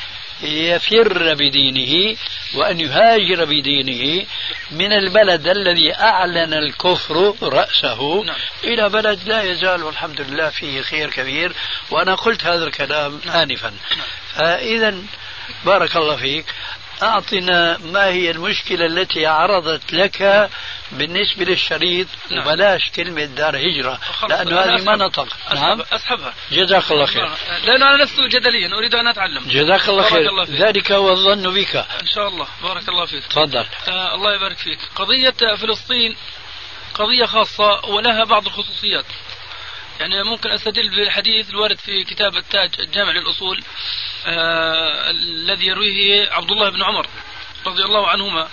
يفر بدينه وأن يهاجر بدينه من البلد الذي أعلن الكفر رأسه نعم. إلى بلد لا يزال والحمد لله فيه خير كبير وأنا قلت هذا الكلام نعم. آنفا نعم. فإذا بارك الله فيك أعطنا ما هي المشكلة التي عرضت لك بالنسبة للشريط نعم. وبلاش كلمة دار هجرة لأنه هذه ما نطق. نعم؟ أسحبها. جزاك الله خير. لأنه أنا لست جدليا أريد أن أتعلم. جزاك الله خير. الله ذلك هو الظن بك. إن شاء الله. بارك الله فيك. تفضل. آه الله يبارك فيك. قضية فلسطين قضية خاصة ولها بعض الخصوصيات. يعني ممكن أستدل بالحديث الوارد في كتاب التاج الجامع للأصول آه الذي يرويه عبد الله بن عمر رضي الله عنهما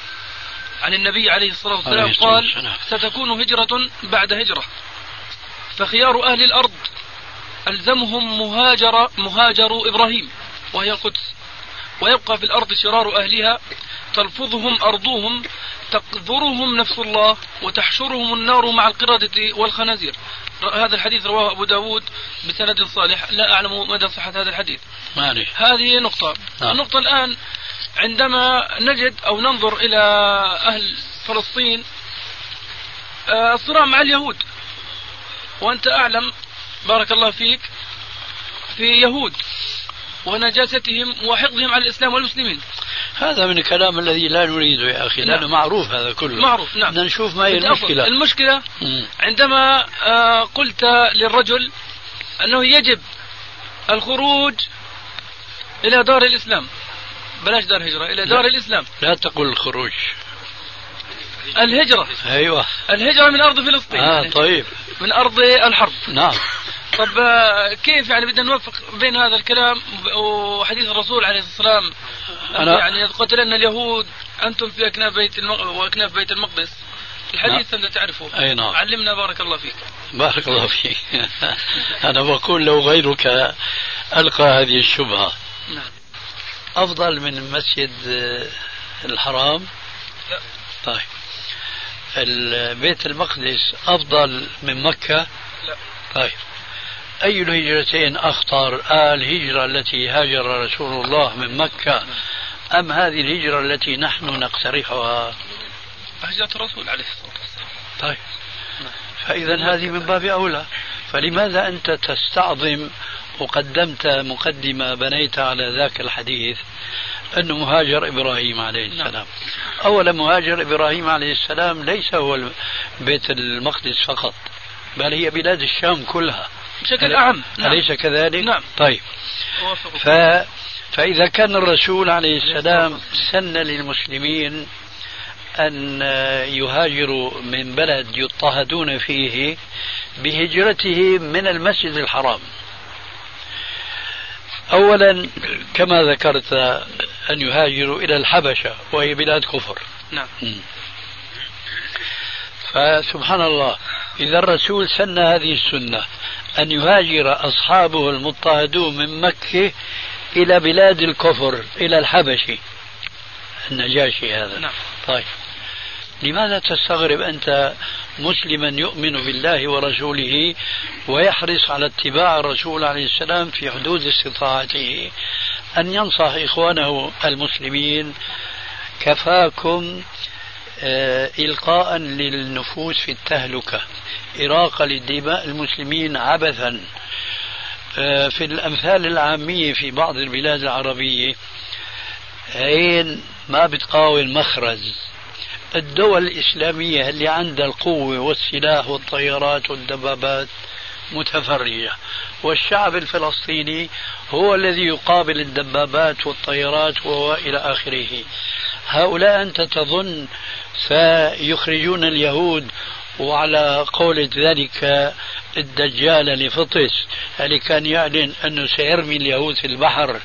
عن النبي عليه الصلاة والسلام قال ستكون هجرة بعد هجرة فخيار أهل الأرض ألزمهم مهاجر مهاجر إبراهيم وهي القدس. ويبقى في الأرض شرار أهلها تلفظهم أرضهم تقذرهم نفس الله وتحشرهم النار مع القردة والخنازير. هذا الحديث رواه أبو داود بسند صالح. لا أعلم مدى صحة هذا الحديث. معلش. هذه نقطة. نعم. النقطة الآن عندما نجد أو ننظر إلى أهل فلسطين آه، الصراع مع اليهود. وأنت أعلم بارك الله فيك في يهود. ونجاستهم وحقدهم على الإسلام والمسلمين. هذا من الكلام الذي لا نريده يا أخي لأنه نعم. معروف هذا كله. معروف نعم. بدنا نشوف ما هي المشكلة. المشكلة عندما آه، قلت للرجل أنه يجب الخروج إلى دار الإسلام. بلاش دار هجرة إلى دار لا. الإسلام. لا تقل الخروج. الهجرة. أيوة. الهجرة من أرض فلسطين. آه طيب. من أرض الحرب. نعم. طب آه، كيف يعني بدنا نوفق بين هذا الكلام وحديث الرسول عليه الصلاة والسلام؟ أنا يعني قتلنا اليهود أنتم في أكناف بيت وأكناف بيت المقدس. الحديث نعم. انت تعرفه. أي نعم. علمنا بارك الله فيك. بارك الله فيك. (laughs) أنا بقول لو غيرك ألقى هذه الشبهة. نعم. أفضل من المسجد الحرام؟ لا. طيب. بيت المقدس أفضل من مكة؟ لا. طيب. أي الهجرتين أخطر؟ الهجرة التي هاجر رسول الله من مكة أم هذه الهجرة التي نحن نقترحها؟ هجرة الرسول عليه الصلاة والسلام. طيب. فإذا هذه من باب أولى. فلماذا أنت تستعظم وقدمت مقدمة بنيت على ذاك الحديث أنه مهاجر إبراهيم عليه نعم. السلام؟ نعم. أولا مهاجر إبراهيم عليه السلام ليس هو بيت المقدس فقط بل هي بلاد الشام كلها. بشكل أعم نعم. أليس كذلك؟ نعم. طيب. ف... فإذا كان الرسول عليه السلام سن للمسلمين أن يهاجروا من بلد يضطهدون فيه بهجرته من المسجد الحرام. أولا كما ذكرت أن يهاجروا إلى الحبشة وهي بلاد كفر. نعم. فسبحان الله إذا الرسول سن هذه السنة أن يهاجر أصحابه المضطهدون من مكة إلى بلاد الكفر إلى الحبشي. النجاشي هذا. نعم. طيب. لماذا تستغرب أنت مسلما يؤمن بالله ورسوله ويحرص على اتباع الرسول عليه السلام في حدود استطاعته؟ أن ينصح إخوانه المسلمين كفاكم آه، إلقاء للنفوس في التهلكة إراقة للدماء المسلمين عبثا. آه، في الأمثال العامية في بعض البلاد العربية عين ما بتقاوم مخرج الدول الإسلامية اللي عندها القوة والسلاح والطيارات والدبابات متفرجة والشعب الفلسطيني هو الذي يقابل الدبابات والطيارات وإلى آخره. هؤلاء أنت تظن سيخرجون اليهود وعلى قولة ذلك الدجال لفطس. اللي كان يعلن أنه سيرمي اليهود في البحر.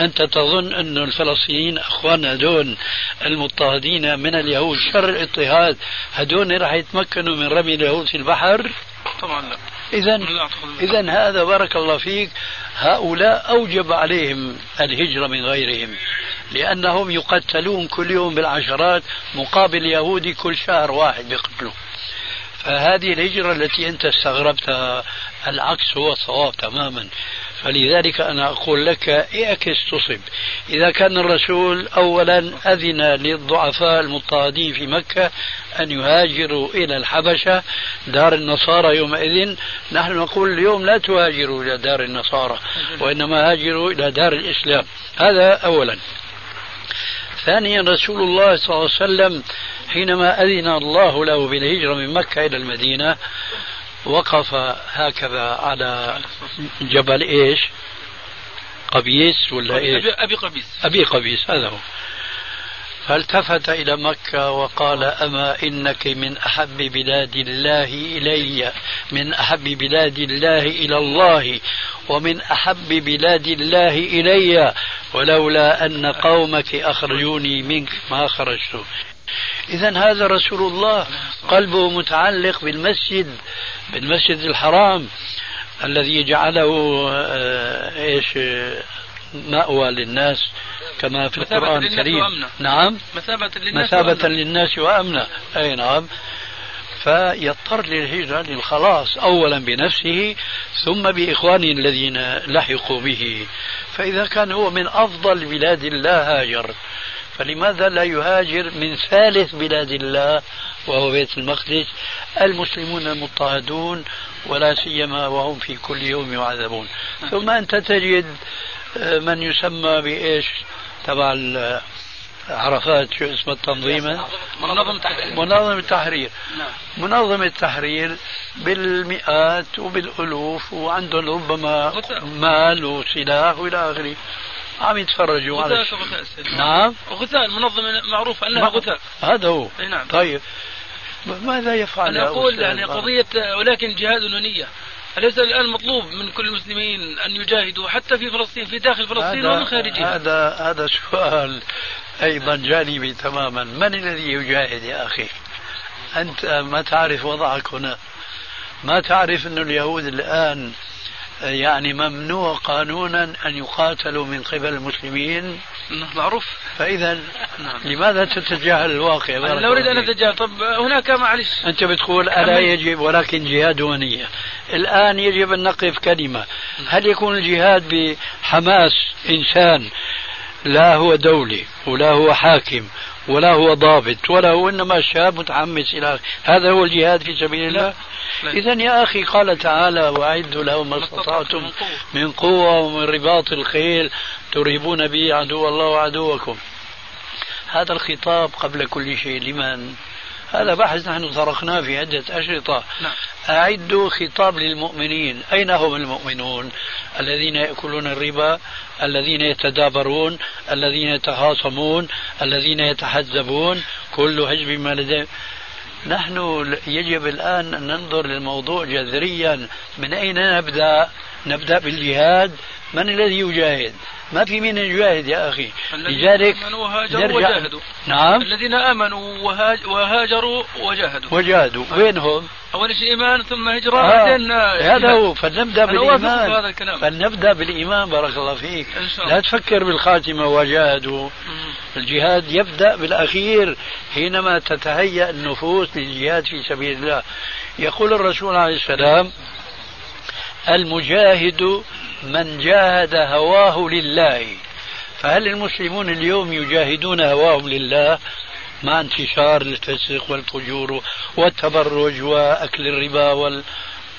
أنت تظن أن الفلسطينيين أخواننا هدول المضطهدين من اليهود شر الاضطهاد. هدول راح يتمكنوا من رمي اليهود في البحر؟ طبعا لا. إذا إذا هذا بارك الله فيك. هؤلاء أوجب عليهم الهجرة من غيرهم. لأنهم يقتلون كل يوم بالعشرات مقابل يهودي كل شهر واحد بيقتلوه فهذه الهجرة التي أنت استغربتها العكس هو الصواب تماما. فلذلك أنا أقول لك اعكس تصب إذا كان الرسول أولا أذن للضعفاء المضطهدين في مكة أن يهاجروا إلى الحبشة دار النصارى يومئذ. نحن نقول اليوم لا تهاجروا إلى دار النصارى وإنما هاجروا إلى دار الإسلام. هذا أولا. ثانيا رسول الله صلى الله عليه وسلم حينما أذن الله له بالهجرة من مكة إلى المدينة وقف هكذا على جبل إيش؟ قبيس ولا إيش؟ أبي قبيس. أبي قبيس هذا هو. فالتفت إلى مكة وقال أما إنك من أحب بلاد الله إلي من أحب بلاد الله إلى الله ومن أحب بلاد الله إلي ولولا أن قومك أخرجوني منك ما خرجت. إذا هذا رسول الله قلبه متعلق بالمسجد بالمسجد الحرام الذي جعله آه، إيش مأوى للناس كما في القرآن الكريم. نعم. مثابة للناس مثابة وأمنا. للناس وأمنا أي نعم. فيضطر للهجرة للخلاص أولا بنفسه ثم بإخوانه الذين لحقوا به. فإذا كان هو من أفضل بلاد الله هاجر فلماذا لا يهاجر من ثالث بلاد الله وهو بيت المقدس؟ المسلمون المضطهدون ولا سيما وهم في كل يوم يعذبون. ثم أنت تجد من يسمى بإيش؟ تبع عرفات شو اسمه التنظيم؟ منظمة التحرير منظمة التحرير نعم. منظمة التحرير بالمئات وبالألوف وعندهم ربما مال وسلاح وإلى آخره. عم يتفرجوا على نعم. غثاء المنظمة معروف أنها غثاء. هذا هو. نعم. طيب. ماذا يفعل أنا أقول يعني قضية ولكن جهاد ونية أليس الآن مطلوب من كل المسلمين أن يجاهدوا حتى في فلسطين في داخل فلسطين ومن خارجها هذا هذا سؤال أيضا جانبي تماما. من الذي يجاهد يا أخي؟ أنت ما تعرف وضعك هنا. ما تعرف أن اليهود الآن يعني ممنوع قانونا أن يقاتلوا من قبل المسلمين. معروف. فإذا لماذا تتجاهل الواقع؟ أنا لا أريد أن أتجاهل. طب هناك معلش. أنت بتقول ألا يجب ولكن جهاد ونية. الآن يجب أن نقف كلمة. هل يكون الجهاد بحماس إنسان لا هو دولي ولا هو حاكم ولا هو ضابط ولا هو إنما شاب متحمس إلى هذا هو الجهاد في سبيل الله. اذا يا أخي قال تعالى واعدوا لهم ما استطعتم من قوة ومن رباط الخيل ترهبون به عدو الله وعدوكم. هذا الخطاب قبل كل شيء. لمن؟ هذا بحث نحن طرقناه في عدة أشرطة. نعم. أعدوا خطاب للمؤمنين. أين هم المؤمنون؟ الذين يأكلون الربا الذين يتدابرون الذين يتخاصمون الذين يتحزبون. كل حزب ما لديهم نحن يجب الآن أن ننظر للموضوع جذريا. من أين نبدأ؟ نبدأ بالجهاد من الذي يجاهد؟ ما في مين يجاهد يا أخي. لذلك وهاجروا وجاهدوا. نعم. الذين آمنوا وهاج وهاجروا وجاهدوا. وجاهدوا. وينهم؟ أول شيء إيمان ثم هجرة. آه. بعدين هذا هو. فلنبدأ بالإيمان. هذا الكلام. فلنبدأ بالإيمان. بارك الله فيك. إن شاء الله. لا تفكر بالخاتمة وجاهدوا. الجهاد يبدأ بالأخير حينما تتهيأ النفوس للجهاد في سبيل الله. يقول الرسول عليه السلام المجاهد من جاهد هواه لله. فهل المسلمون اليوم يجاهدون هواهم لله؟ مع انتشار الفسق والفجور والتبرج وأكل الربا وال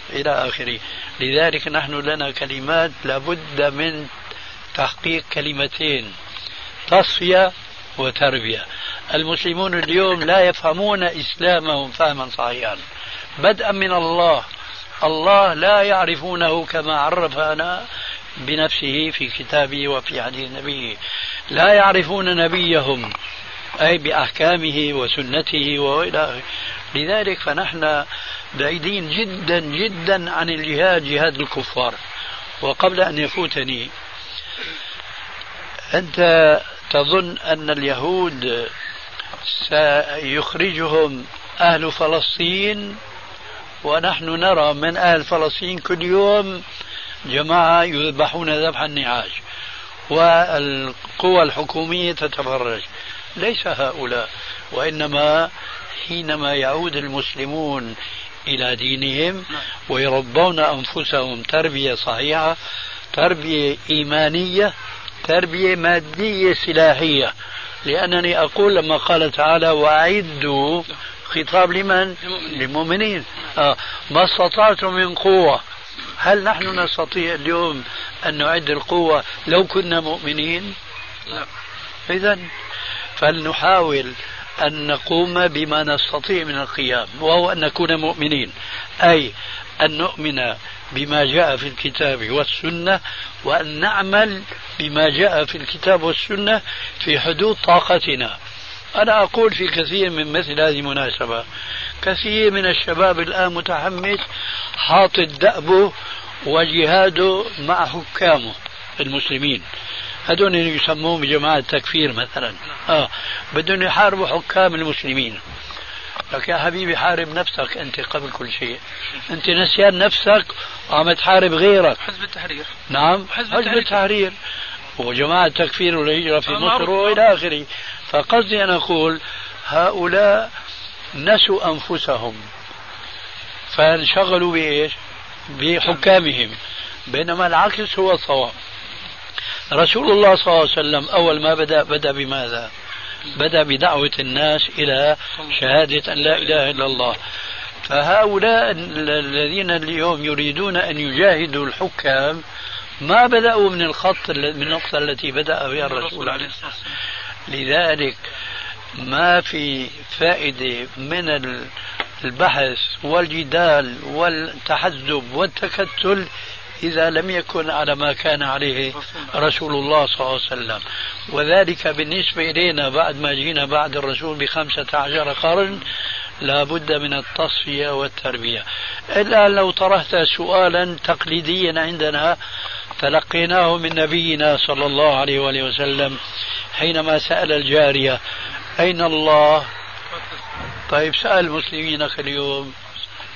إلى آخره. لذلك نحن لنا كلمات لابد من تحقيق كلمتين تصفية وتربية. المسلمون اليوم لا يفهمون إسلامهم فهما صحيحا. بدءا من الله. الله لا يعرفونه كما عرفنا بنفسه في كتابه وفي حديث نبيه لا يعرفون نبيهم أي بأحكامه وسنته وإلى آخره. لذلك فنحن بعيدين جدا جدا عن الجهاد جهاد الكفار. وقبل أن يفوتني أنت تظن أن اليهود سيخرجهم أهل فلسطين؟ ونحن نرى من أهل فلسطين كل يوم جماعة يذبحون ذبح النعاج والقوى الحكومية تتفرج. ليس هؤلاء وإنما حينما يعود المسلمون إلى دينهم ويربون أنفسهم تربية صحيحة تربية إيمانية تربية مادية سلاحية. لأنني أقول لما قال تعالى وأعدوا خطاب لمن؟ للمؤمنين آه. ما استطعتم من قوة هل نحن نستطيع اليوم أن نعد القوة لو كنا مؤمنين؟ لا إذا فلنحاول أن نقوم بما نستطيع من القيام وهو أن نكون مؤمنين أي أن نؤمن بما جاء في الكتاب والسنة وأن نعمل بما جاء في الكتاب والسنة في حدود طاقتنا أنا أقول في كثير من مثل هذه المناسبة كثير من الشباب الآن متحمس حاطط دأبه وجهاده مع حكامه المسلمين. هذول يسموهم جماعة تكفير مثلا. آه بدهم يحاربوا حكام المسلمين. لك يا حبيبي حارب نفسك أنت قبل كل شيء. أنت نسيان نفسك وعم تحارب غيرك. حزب التحرير. نعم حزب, حزب التحرير. وجماعة التكفير والهجرة في مصر وإلى آخره. فقصدي أن أقول هؤلاء نسوا أنفسهم. فانشغلوا بإيش؟ بحكامهم. بينما العكس هو الصواب. رسول الله صلى الله عليه وسلم أول ما بدأ بدأ بماذا؟ بدأ بدعوة الناس إلى شهادة أن لا إله إلا الله. فهؤلاء الذين اليوم يريدون أن يجاهدوا الحكام ما بدأوا من الخط من النقطة التي بدأ بها الرسول عليه الصلاة والسلام. لذلك ما في فائدة من البحث والجدال والتحزب والتكتل إذا لم يكن على ما كان عليه رسول الله صلى الله عليه وسلم. وذلك بالنسبة إلينا بعد ما جينا بعد الرسول بخمسة عشر قرن لا بد من التصفية والتربية. الآن لو طرحت سؤالا تقليديا عندنا تلقيناه من نبينا صلى الله عليه وآله وسلم حينما سأل الجارية أين الله طيب سأل المسلمين اليوم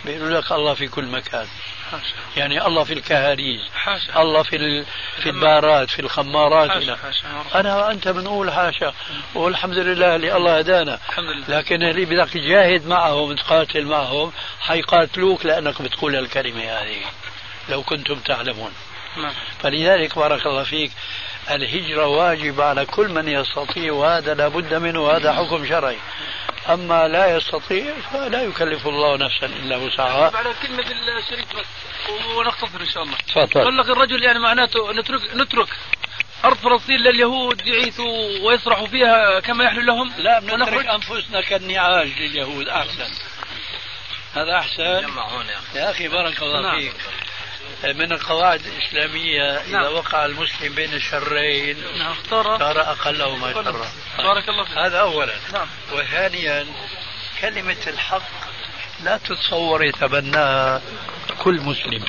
بيقولوا لك الله في كل مكان حاشا. يعني الله في الكهاريز حاشا. الله في في البارات في الخمارات حاشا. حاشا. أنا وأنت بنقول حاشا والحمد لله اللي الله هدانا لله. لكن اللي بدك تجاهد معهم تقاتل معهم حيقاتلوك لأنك بتقول الكلمة هذه لو كنتم تعلمون. فلذلك بارك الله فيك الهجرة واجبة على كل من يستطيع وهذا لابد منه هذا حكم شرعي. أما لا يستطيع فلا يكلف الله نفسا إلا وسعها. على كلمة الشريك بس ونختصر إن شاء الله. تفضل. قال لك الرجل يعني معناته نترك نترك أرض فلسطين لليهود يعيثوا ويسرحوا فيها كما يحلو لهم؟ لا نترك أنفسنا كالنعاج لليهود أحسن. هذا أحسن. يا أخي بارك الله نعم. فيك. من القواعد الإسلامية إذا نعم. وقع المسلم بين الشرين نعم اختار. اختار أقله ما شره بارك الله فيك. هذا أولا. نعم. وثانيا كلمة الحق لا تتصور يتبناها كل مسلم.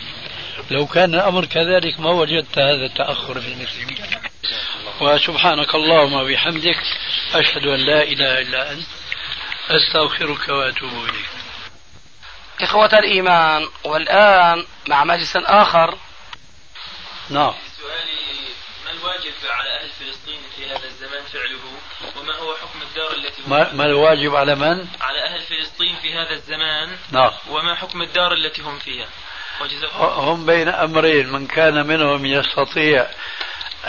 لو كان الأمر كذلك ما وجدت هذا التأخر في المسلمين. وسبحانك اللهم وبحمدك أشهد أن لا إله إلا أنت أستغفرك وأتوب إليك. إخوة الإيمان والآن مع مجلس آخر. نعم. سؤالي ما الواجب على أهل فلسطين في هذا الزمان فعله؟ وما هو حكم الدار التي هم ما, ما الواجب على من؟ على أهل فلسطين في هذا الزمان؟ نعم. وما حكم الدار التي هم فيها؟ هم بين أمرين من كان منهم يستطيع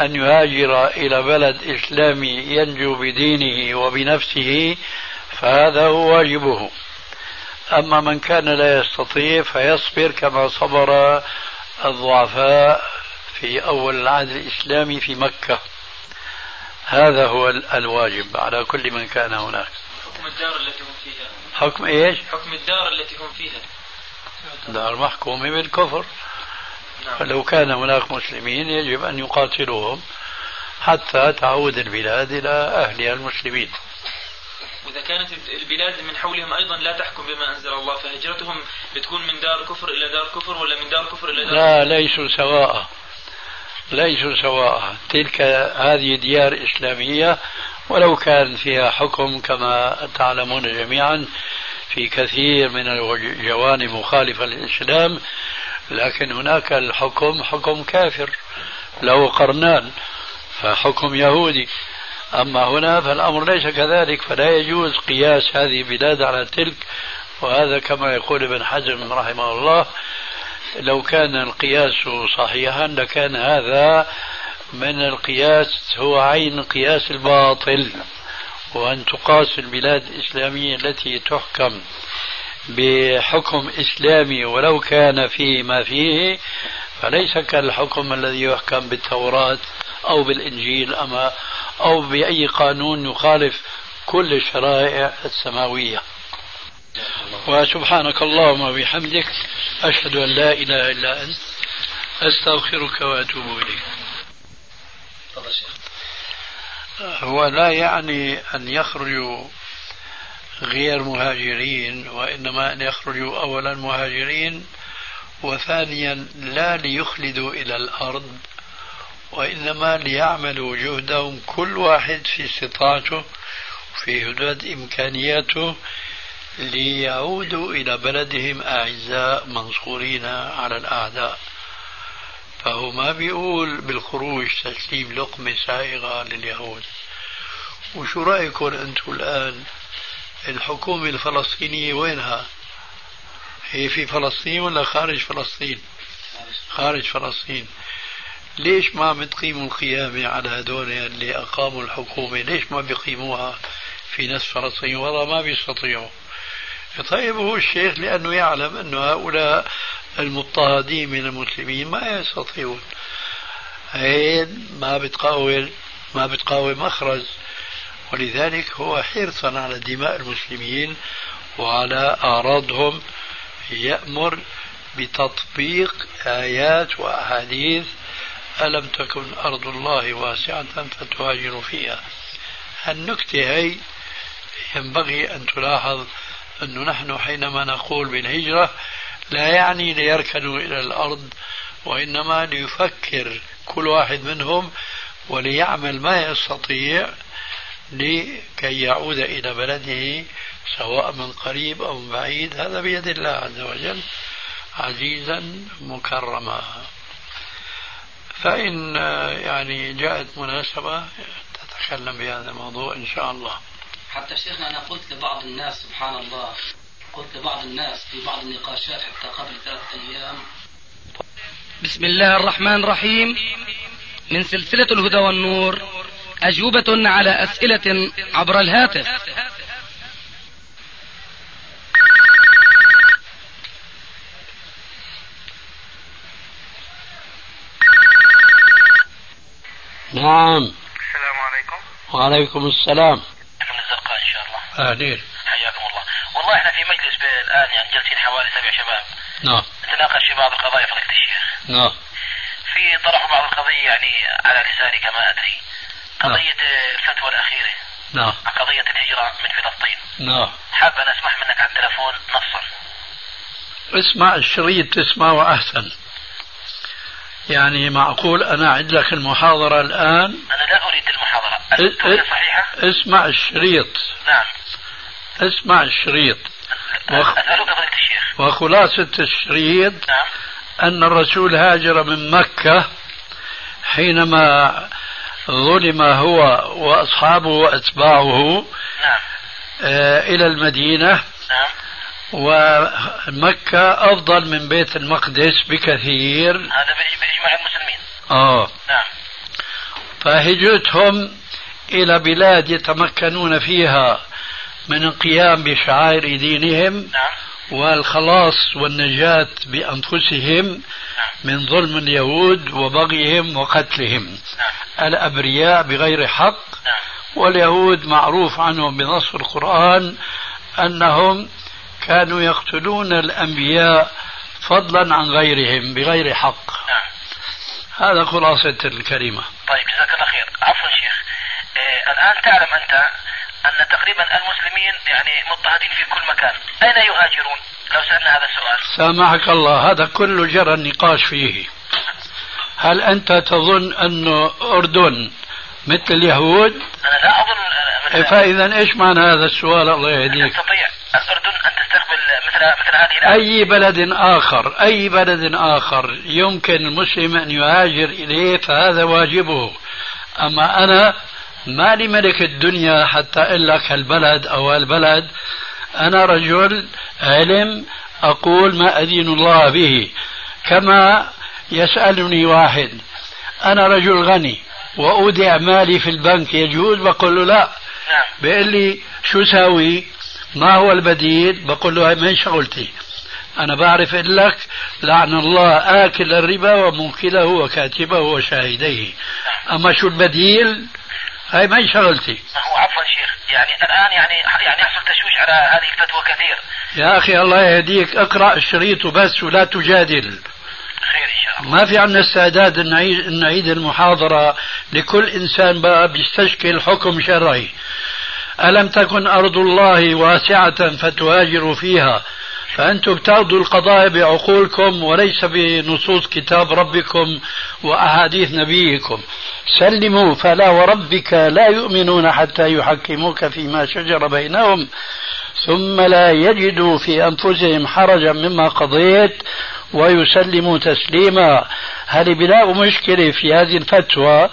أن يهاجر إلى بلد إسلامي ينجو بدينه وبنفسه فهذا هو واجبه. أما من كان لا يستطيع فيصبر كما صبر الضعفاء في أول العهد الإسلامي في مكة. هذا هو الواجب على كل من كان هناك. حكم الدار التي هم فيها. حكم إيش؟ حكم الدار التي هم فيها. دار محكومة بالكفر نعم. فلو كان هناك مسلمين يجب أن يقاتلوهم حتى تعود البلاد إلى أهلها المسلمين. وإذا كانت البلاد من حولهم أيضا لا تحكم بما أنزل الله فهجرتهم بتكون من دار كفر إلى دار كفر ولا من دار كفر إلى دار لا ليسوا سواء. ليسوا سواء. تلك هذه ديار إسلامية ولو كان فيها حكم كما تعلمون جميعا في كثير من الجوانب مخالفة للإسلام لكن هناك الحكم حكم كافر له قرنان فحكم يهودي. أما هنا فالأمر ليس كذلك فلا يجوز قياس هذه البلاد على تلك وهذا كما يقول ابن حزم رحمه الله لو كان القياس صحيحا لكان هذا من القياس هو عين قياس الباطل وأن تقاس البلاد الإسلامية التي تحكم. بحكم إسلامي ولو كان فيه ما فيه فليس كالحكم الذي يحكم بالتوراة أو بالإنجيل أما أو بأي قانون يخالف كل الشرائع السماوية. وسبحانك اللهم وبحمدك أشهد أن لا إله إلا أنت أستغفرك وأتوب إليك. هو لا يعني أن يخرجوا غير مهاجرين وإنما أن يخرجوا أولا مهاجرين وثانيا لا ليخلدوا إلى الأرض وإنما ليعملوا جهدهم كل واحد في استطاعته في حدود إمكانياته ليعودوا إلى بلدهم أعزاء منصورين على الأعداء. فهو ما بيقول بالخروج تسليم لقمة سائغة لليهود. وشو رأيكم أنتم الآن؟ الحكومة الفلسطينية وينها؟ هي في فلسطين ولا خارج فلسطين؟ خارج فلسطين. ليش ما بتقيموا القيامة على هدول اللي أقاموا الحكومة؟ ليش ما بيقيموها في نفس فلسطين والله ما بيستطيعوا. طيب هو الشيخ لأنه يعلم أن هؤلاء المضطهدين من المسلمين ما يستطيعون. عين ما بتقاوم ما بتقاوم مخرج. ولذلك هو حرصا على دماء المسلمين وعلى أعراضهم. يأمر بتطبيق آيات وأحاديث ألم تكن أرض الله واسعة فتهاجروا فيها. النكتة هي ينبغي أن تلاحظ أنه نحن حينما نقول بالهجرة لا يعني ليركنوا إلى الأرض وإنما ليفكر كل واحد منهم وليعمل ما يستطيع لكي يعود إلى بلده سواء من قريب أو من بعيد. هذا بيد الله عز وجل عزيزا مكرما. فإن يعني جاءت مناسبة تتكلم بهذا الموضوع إن شاء الله. حتى شيخنا أنا قلت لبعض الناس سبحان الله قلت لبعض الناس في بعض النقاشات حتى قبل ثلاثة أيام. بسم الله الرحمن الرحيم. من سلسلة الهدى والنور. أجوبة على أسئلة عبر الهاتف. نعم. السلام عليكم. وعليكم السلام. من الزرقاء إن شاء الله. أهلين. حياكم الله. والله إحنا في مجلس الآن يعني جالسين حوالي سبع شباب. نعم. نتناقش في بعض القضايا فضيلة الشيخ نعم. في طرحوا بعض القضية يعني على لساني كما أدري. قضية الفتوى الأخيرة. نعم. قضية الهجرة من فلسطين. نعم. حاب أن أسمح منك على التلفون نصا اسمع الشريط تسمعه أحسن يعني معقول أنا أعد لك المحاضرة الآن. أنا لا أريد المحاضرة. صحيحة؟ اسمع الشريط. نعم. اسمع الشريط. وخ... أسألك فضيلة الشيخ. وخلاصة الشريط نعم. أن الرسول هاجر من مكة حينما ظلم هو وأصحابه وأتباعه نعم. آه، إلى المدينة. نعم. ومكة أفضل من بيت المقدس بكثير. هذا بإج- بإجماع المسلمين. آه. نعم. فهجرتهم إلى بلاد يتمكنون فيها من القيام بشعائر دينهم. نعم. والخلاص والنجاة بأنفسهم من ظلم اليهود وبغيهم وقتلهم. الأبرياء بغير حق واليهود معروف عنهم بنص القرآن أنهم كانوا يقتلون الأنبياء فضلا عن غيرهم بغير حق. هذا خلاصة الكلمة طيب جزاك الله خير. عفوا شيخ. آه الآن تعلم أنت أن تقريبا المسلمين يعني مضطهدين في كل مكان. أين يهاجرون؟ لو سألنا هذا السؤال. سامحك الله هذا كله جرى النقاش فيه. هل أنت تظن أن أردن مثل اليهود؟ أنا لا أظن مثل فإذا إيش معنى هذا السؤال؟ الله يهديك. تستطيع الأردن أن تستقبل مثل مثل هذه. أي بلد آخر أي بلد آخر يمكن المسلم أن يهاجر إليه؟ فهذا واجبه. أما أنا ما لي ملك الدنيا حتى أقول لك هالبلد أو هالبلد أنا رجل علم أقول ما أدين الله به كما يسألني واحد. أنا رجل غني وأودع مالي في البنك يجوز؟ بقول له لا. نعم. بيقول لي شو ساوي؟ ما هو البديل؟ بقول له من شغلتي؟ أنا بعرف أقول لك لعن الله آكل الربا وموكله وكاتبه وشاهديه. أما شو البديل؟ هاي ما شغلتي ما هو عفوا شيخ يعني الآن يعني يعني يحصل تشويش على هذه الفتوى كثير. يا أخي الله يهديك اقرأ الشريط وبس ولا تجادل. خير إن شاء الله. ما في عندنا استعداد نعيد, نعيد المحاضرة لكل إنسان بقى بيستشكل حكم شرعي. ألم تكن أرض الله واسعة فتهاجروا فيها؟ فأنتم بتاخذوا القضايا بعقولكم وليس بنصوص كتاب ربكم وأحاديث نبيكم. سلموا فلا وربك لا يؤمنون حتى يحكموك فيما شجر بينهم ثم لا يجدوا في أنفسهم حرجا مما قضيت ويسلموا تسليما. هل بلاقوا مشكلة في هذه الفتوى.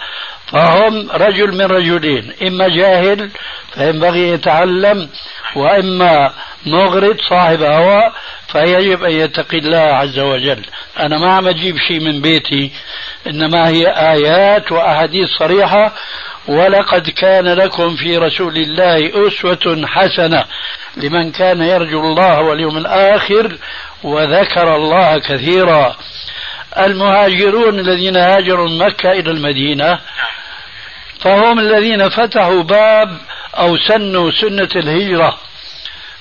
فهم رجل من رجلين إما جاهل فينبغي يتعلم وإما مغرض صاحب هوى فيجب أن يتقي الله عز وجل. أنا ما عم أجيب شيء من بيتي إنما هي آيات وأحاديث صريحة. ولقد كان لكم في رسول الله أسوة حسنة لمن كان يرجو الله واليوم الآخر وذكر الله كثيرا. المهاجرون الذين هاجروا من مكة إلى المدينة فهم الذين فتحوا باب أو سنوا سنة الهجرة.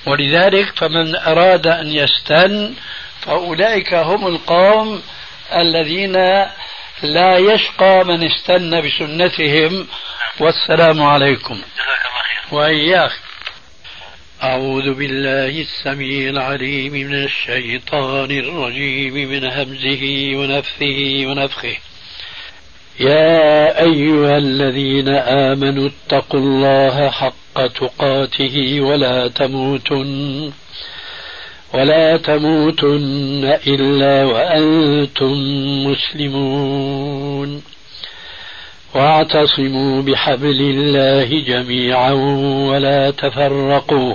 ولذلك فمن أراد أن يستن فأولئك هم القوم الذين لا يشقى من استنى بسنتهم. والسلام عليكم. جزاك الله خير وإياك. أعوذ بالله السميع العليم من الشيطان الرجيم من همزه ونفثه ونفخه. يا أيها الذين آمنوا اتقوا الله حق تقاته ولا تموتن ولا تموتن إلا وأنتم مسلمون. واعتصموا بحبل الله جميعا ولا تفرقوا.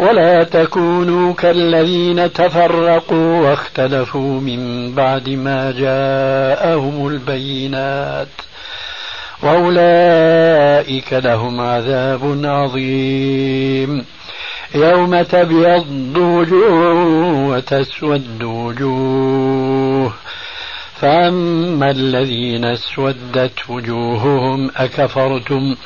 ولا تكونوا كالذين تفرقوا واختلفوا من بعد ما جاءهم البينات وأولئك لهم عذاب عظيم. يوم تبيض وجوه وتسود وجوه فأما الذين اسودت وجوههم أكفرتم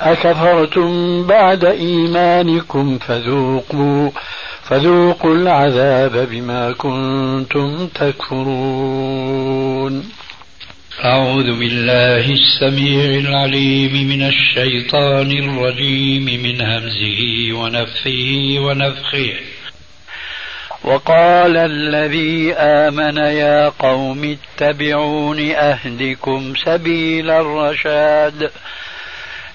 أكفرتم بعد إيمانكم فذوقوا فذوقوا العذاب بما كنتم تكفرون. أعوذ بالله السميع العليم من الشيطان الرجيم من همزه ونفخه ونفخه. وقال الذي آمن يا قوم اتبعون أهدكم سبيل الرشاد.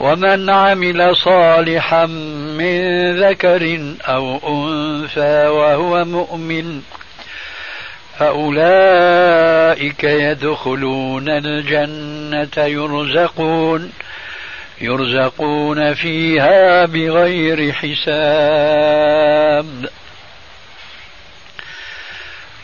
ومن عمل صالحا من ذكر أو أنثى وهو مؤمن فأولئك يدخلون الجنة يرزقون يرزقون فيها بغير حساب.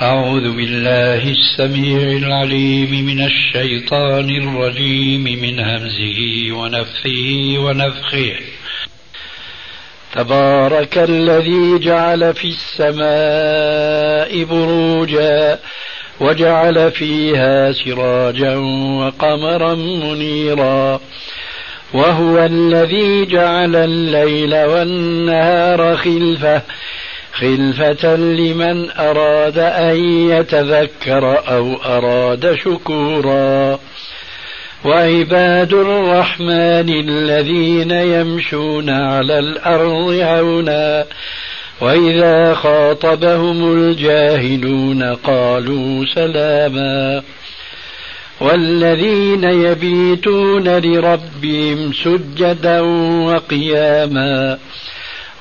أعوذ بالله السميع العليم من الشيطان الرجيم من همزه ونفثه ونفخه. تبارك الذي جعل في السماء بروجا وجعل فيها سراجا وقمرا منيرا. وهو الذي جعل الليل والنهار خلفه خلفة لمن أراد أن يتذكر أو أراد شكورا. وعباد الرحمن الذين يمشون على الأرض عونا وإذا خاطبهم الجاهلون قالوا سلاما. والذين يبيتون لربهم سجدا وقياما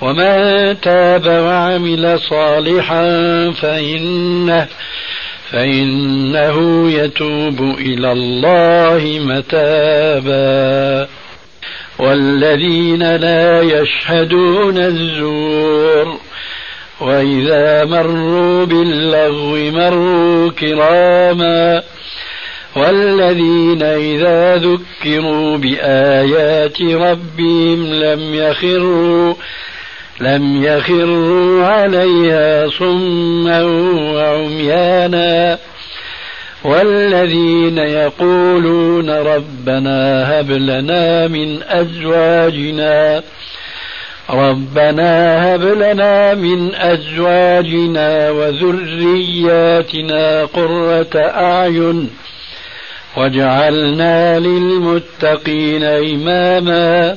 ومن تاب وعمل صالحا فإنه فإنه يتوب إلى الله متابا والذين لا يشهدون الزور وإذا مروا باللغو مروا كراما والذين إذا ذكروا بآيات ربهم لم يخروا لم يخروا عليها صما وعميانا. والذين يقولون ربنا هب لنا من أزواجنا ربنا هب لنا من أزواجنا وذرياتنا قرة أعين واجعلنا للمتقين إماما.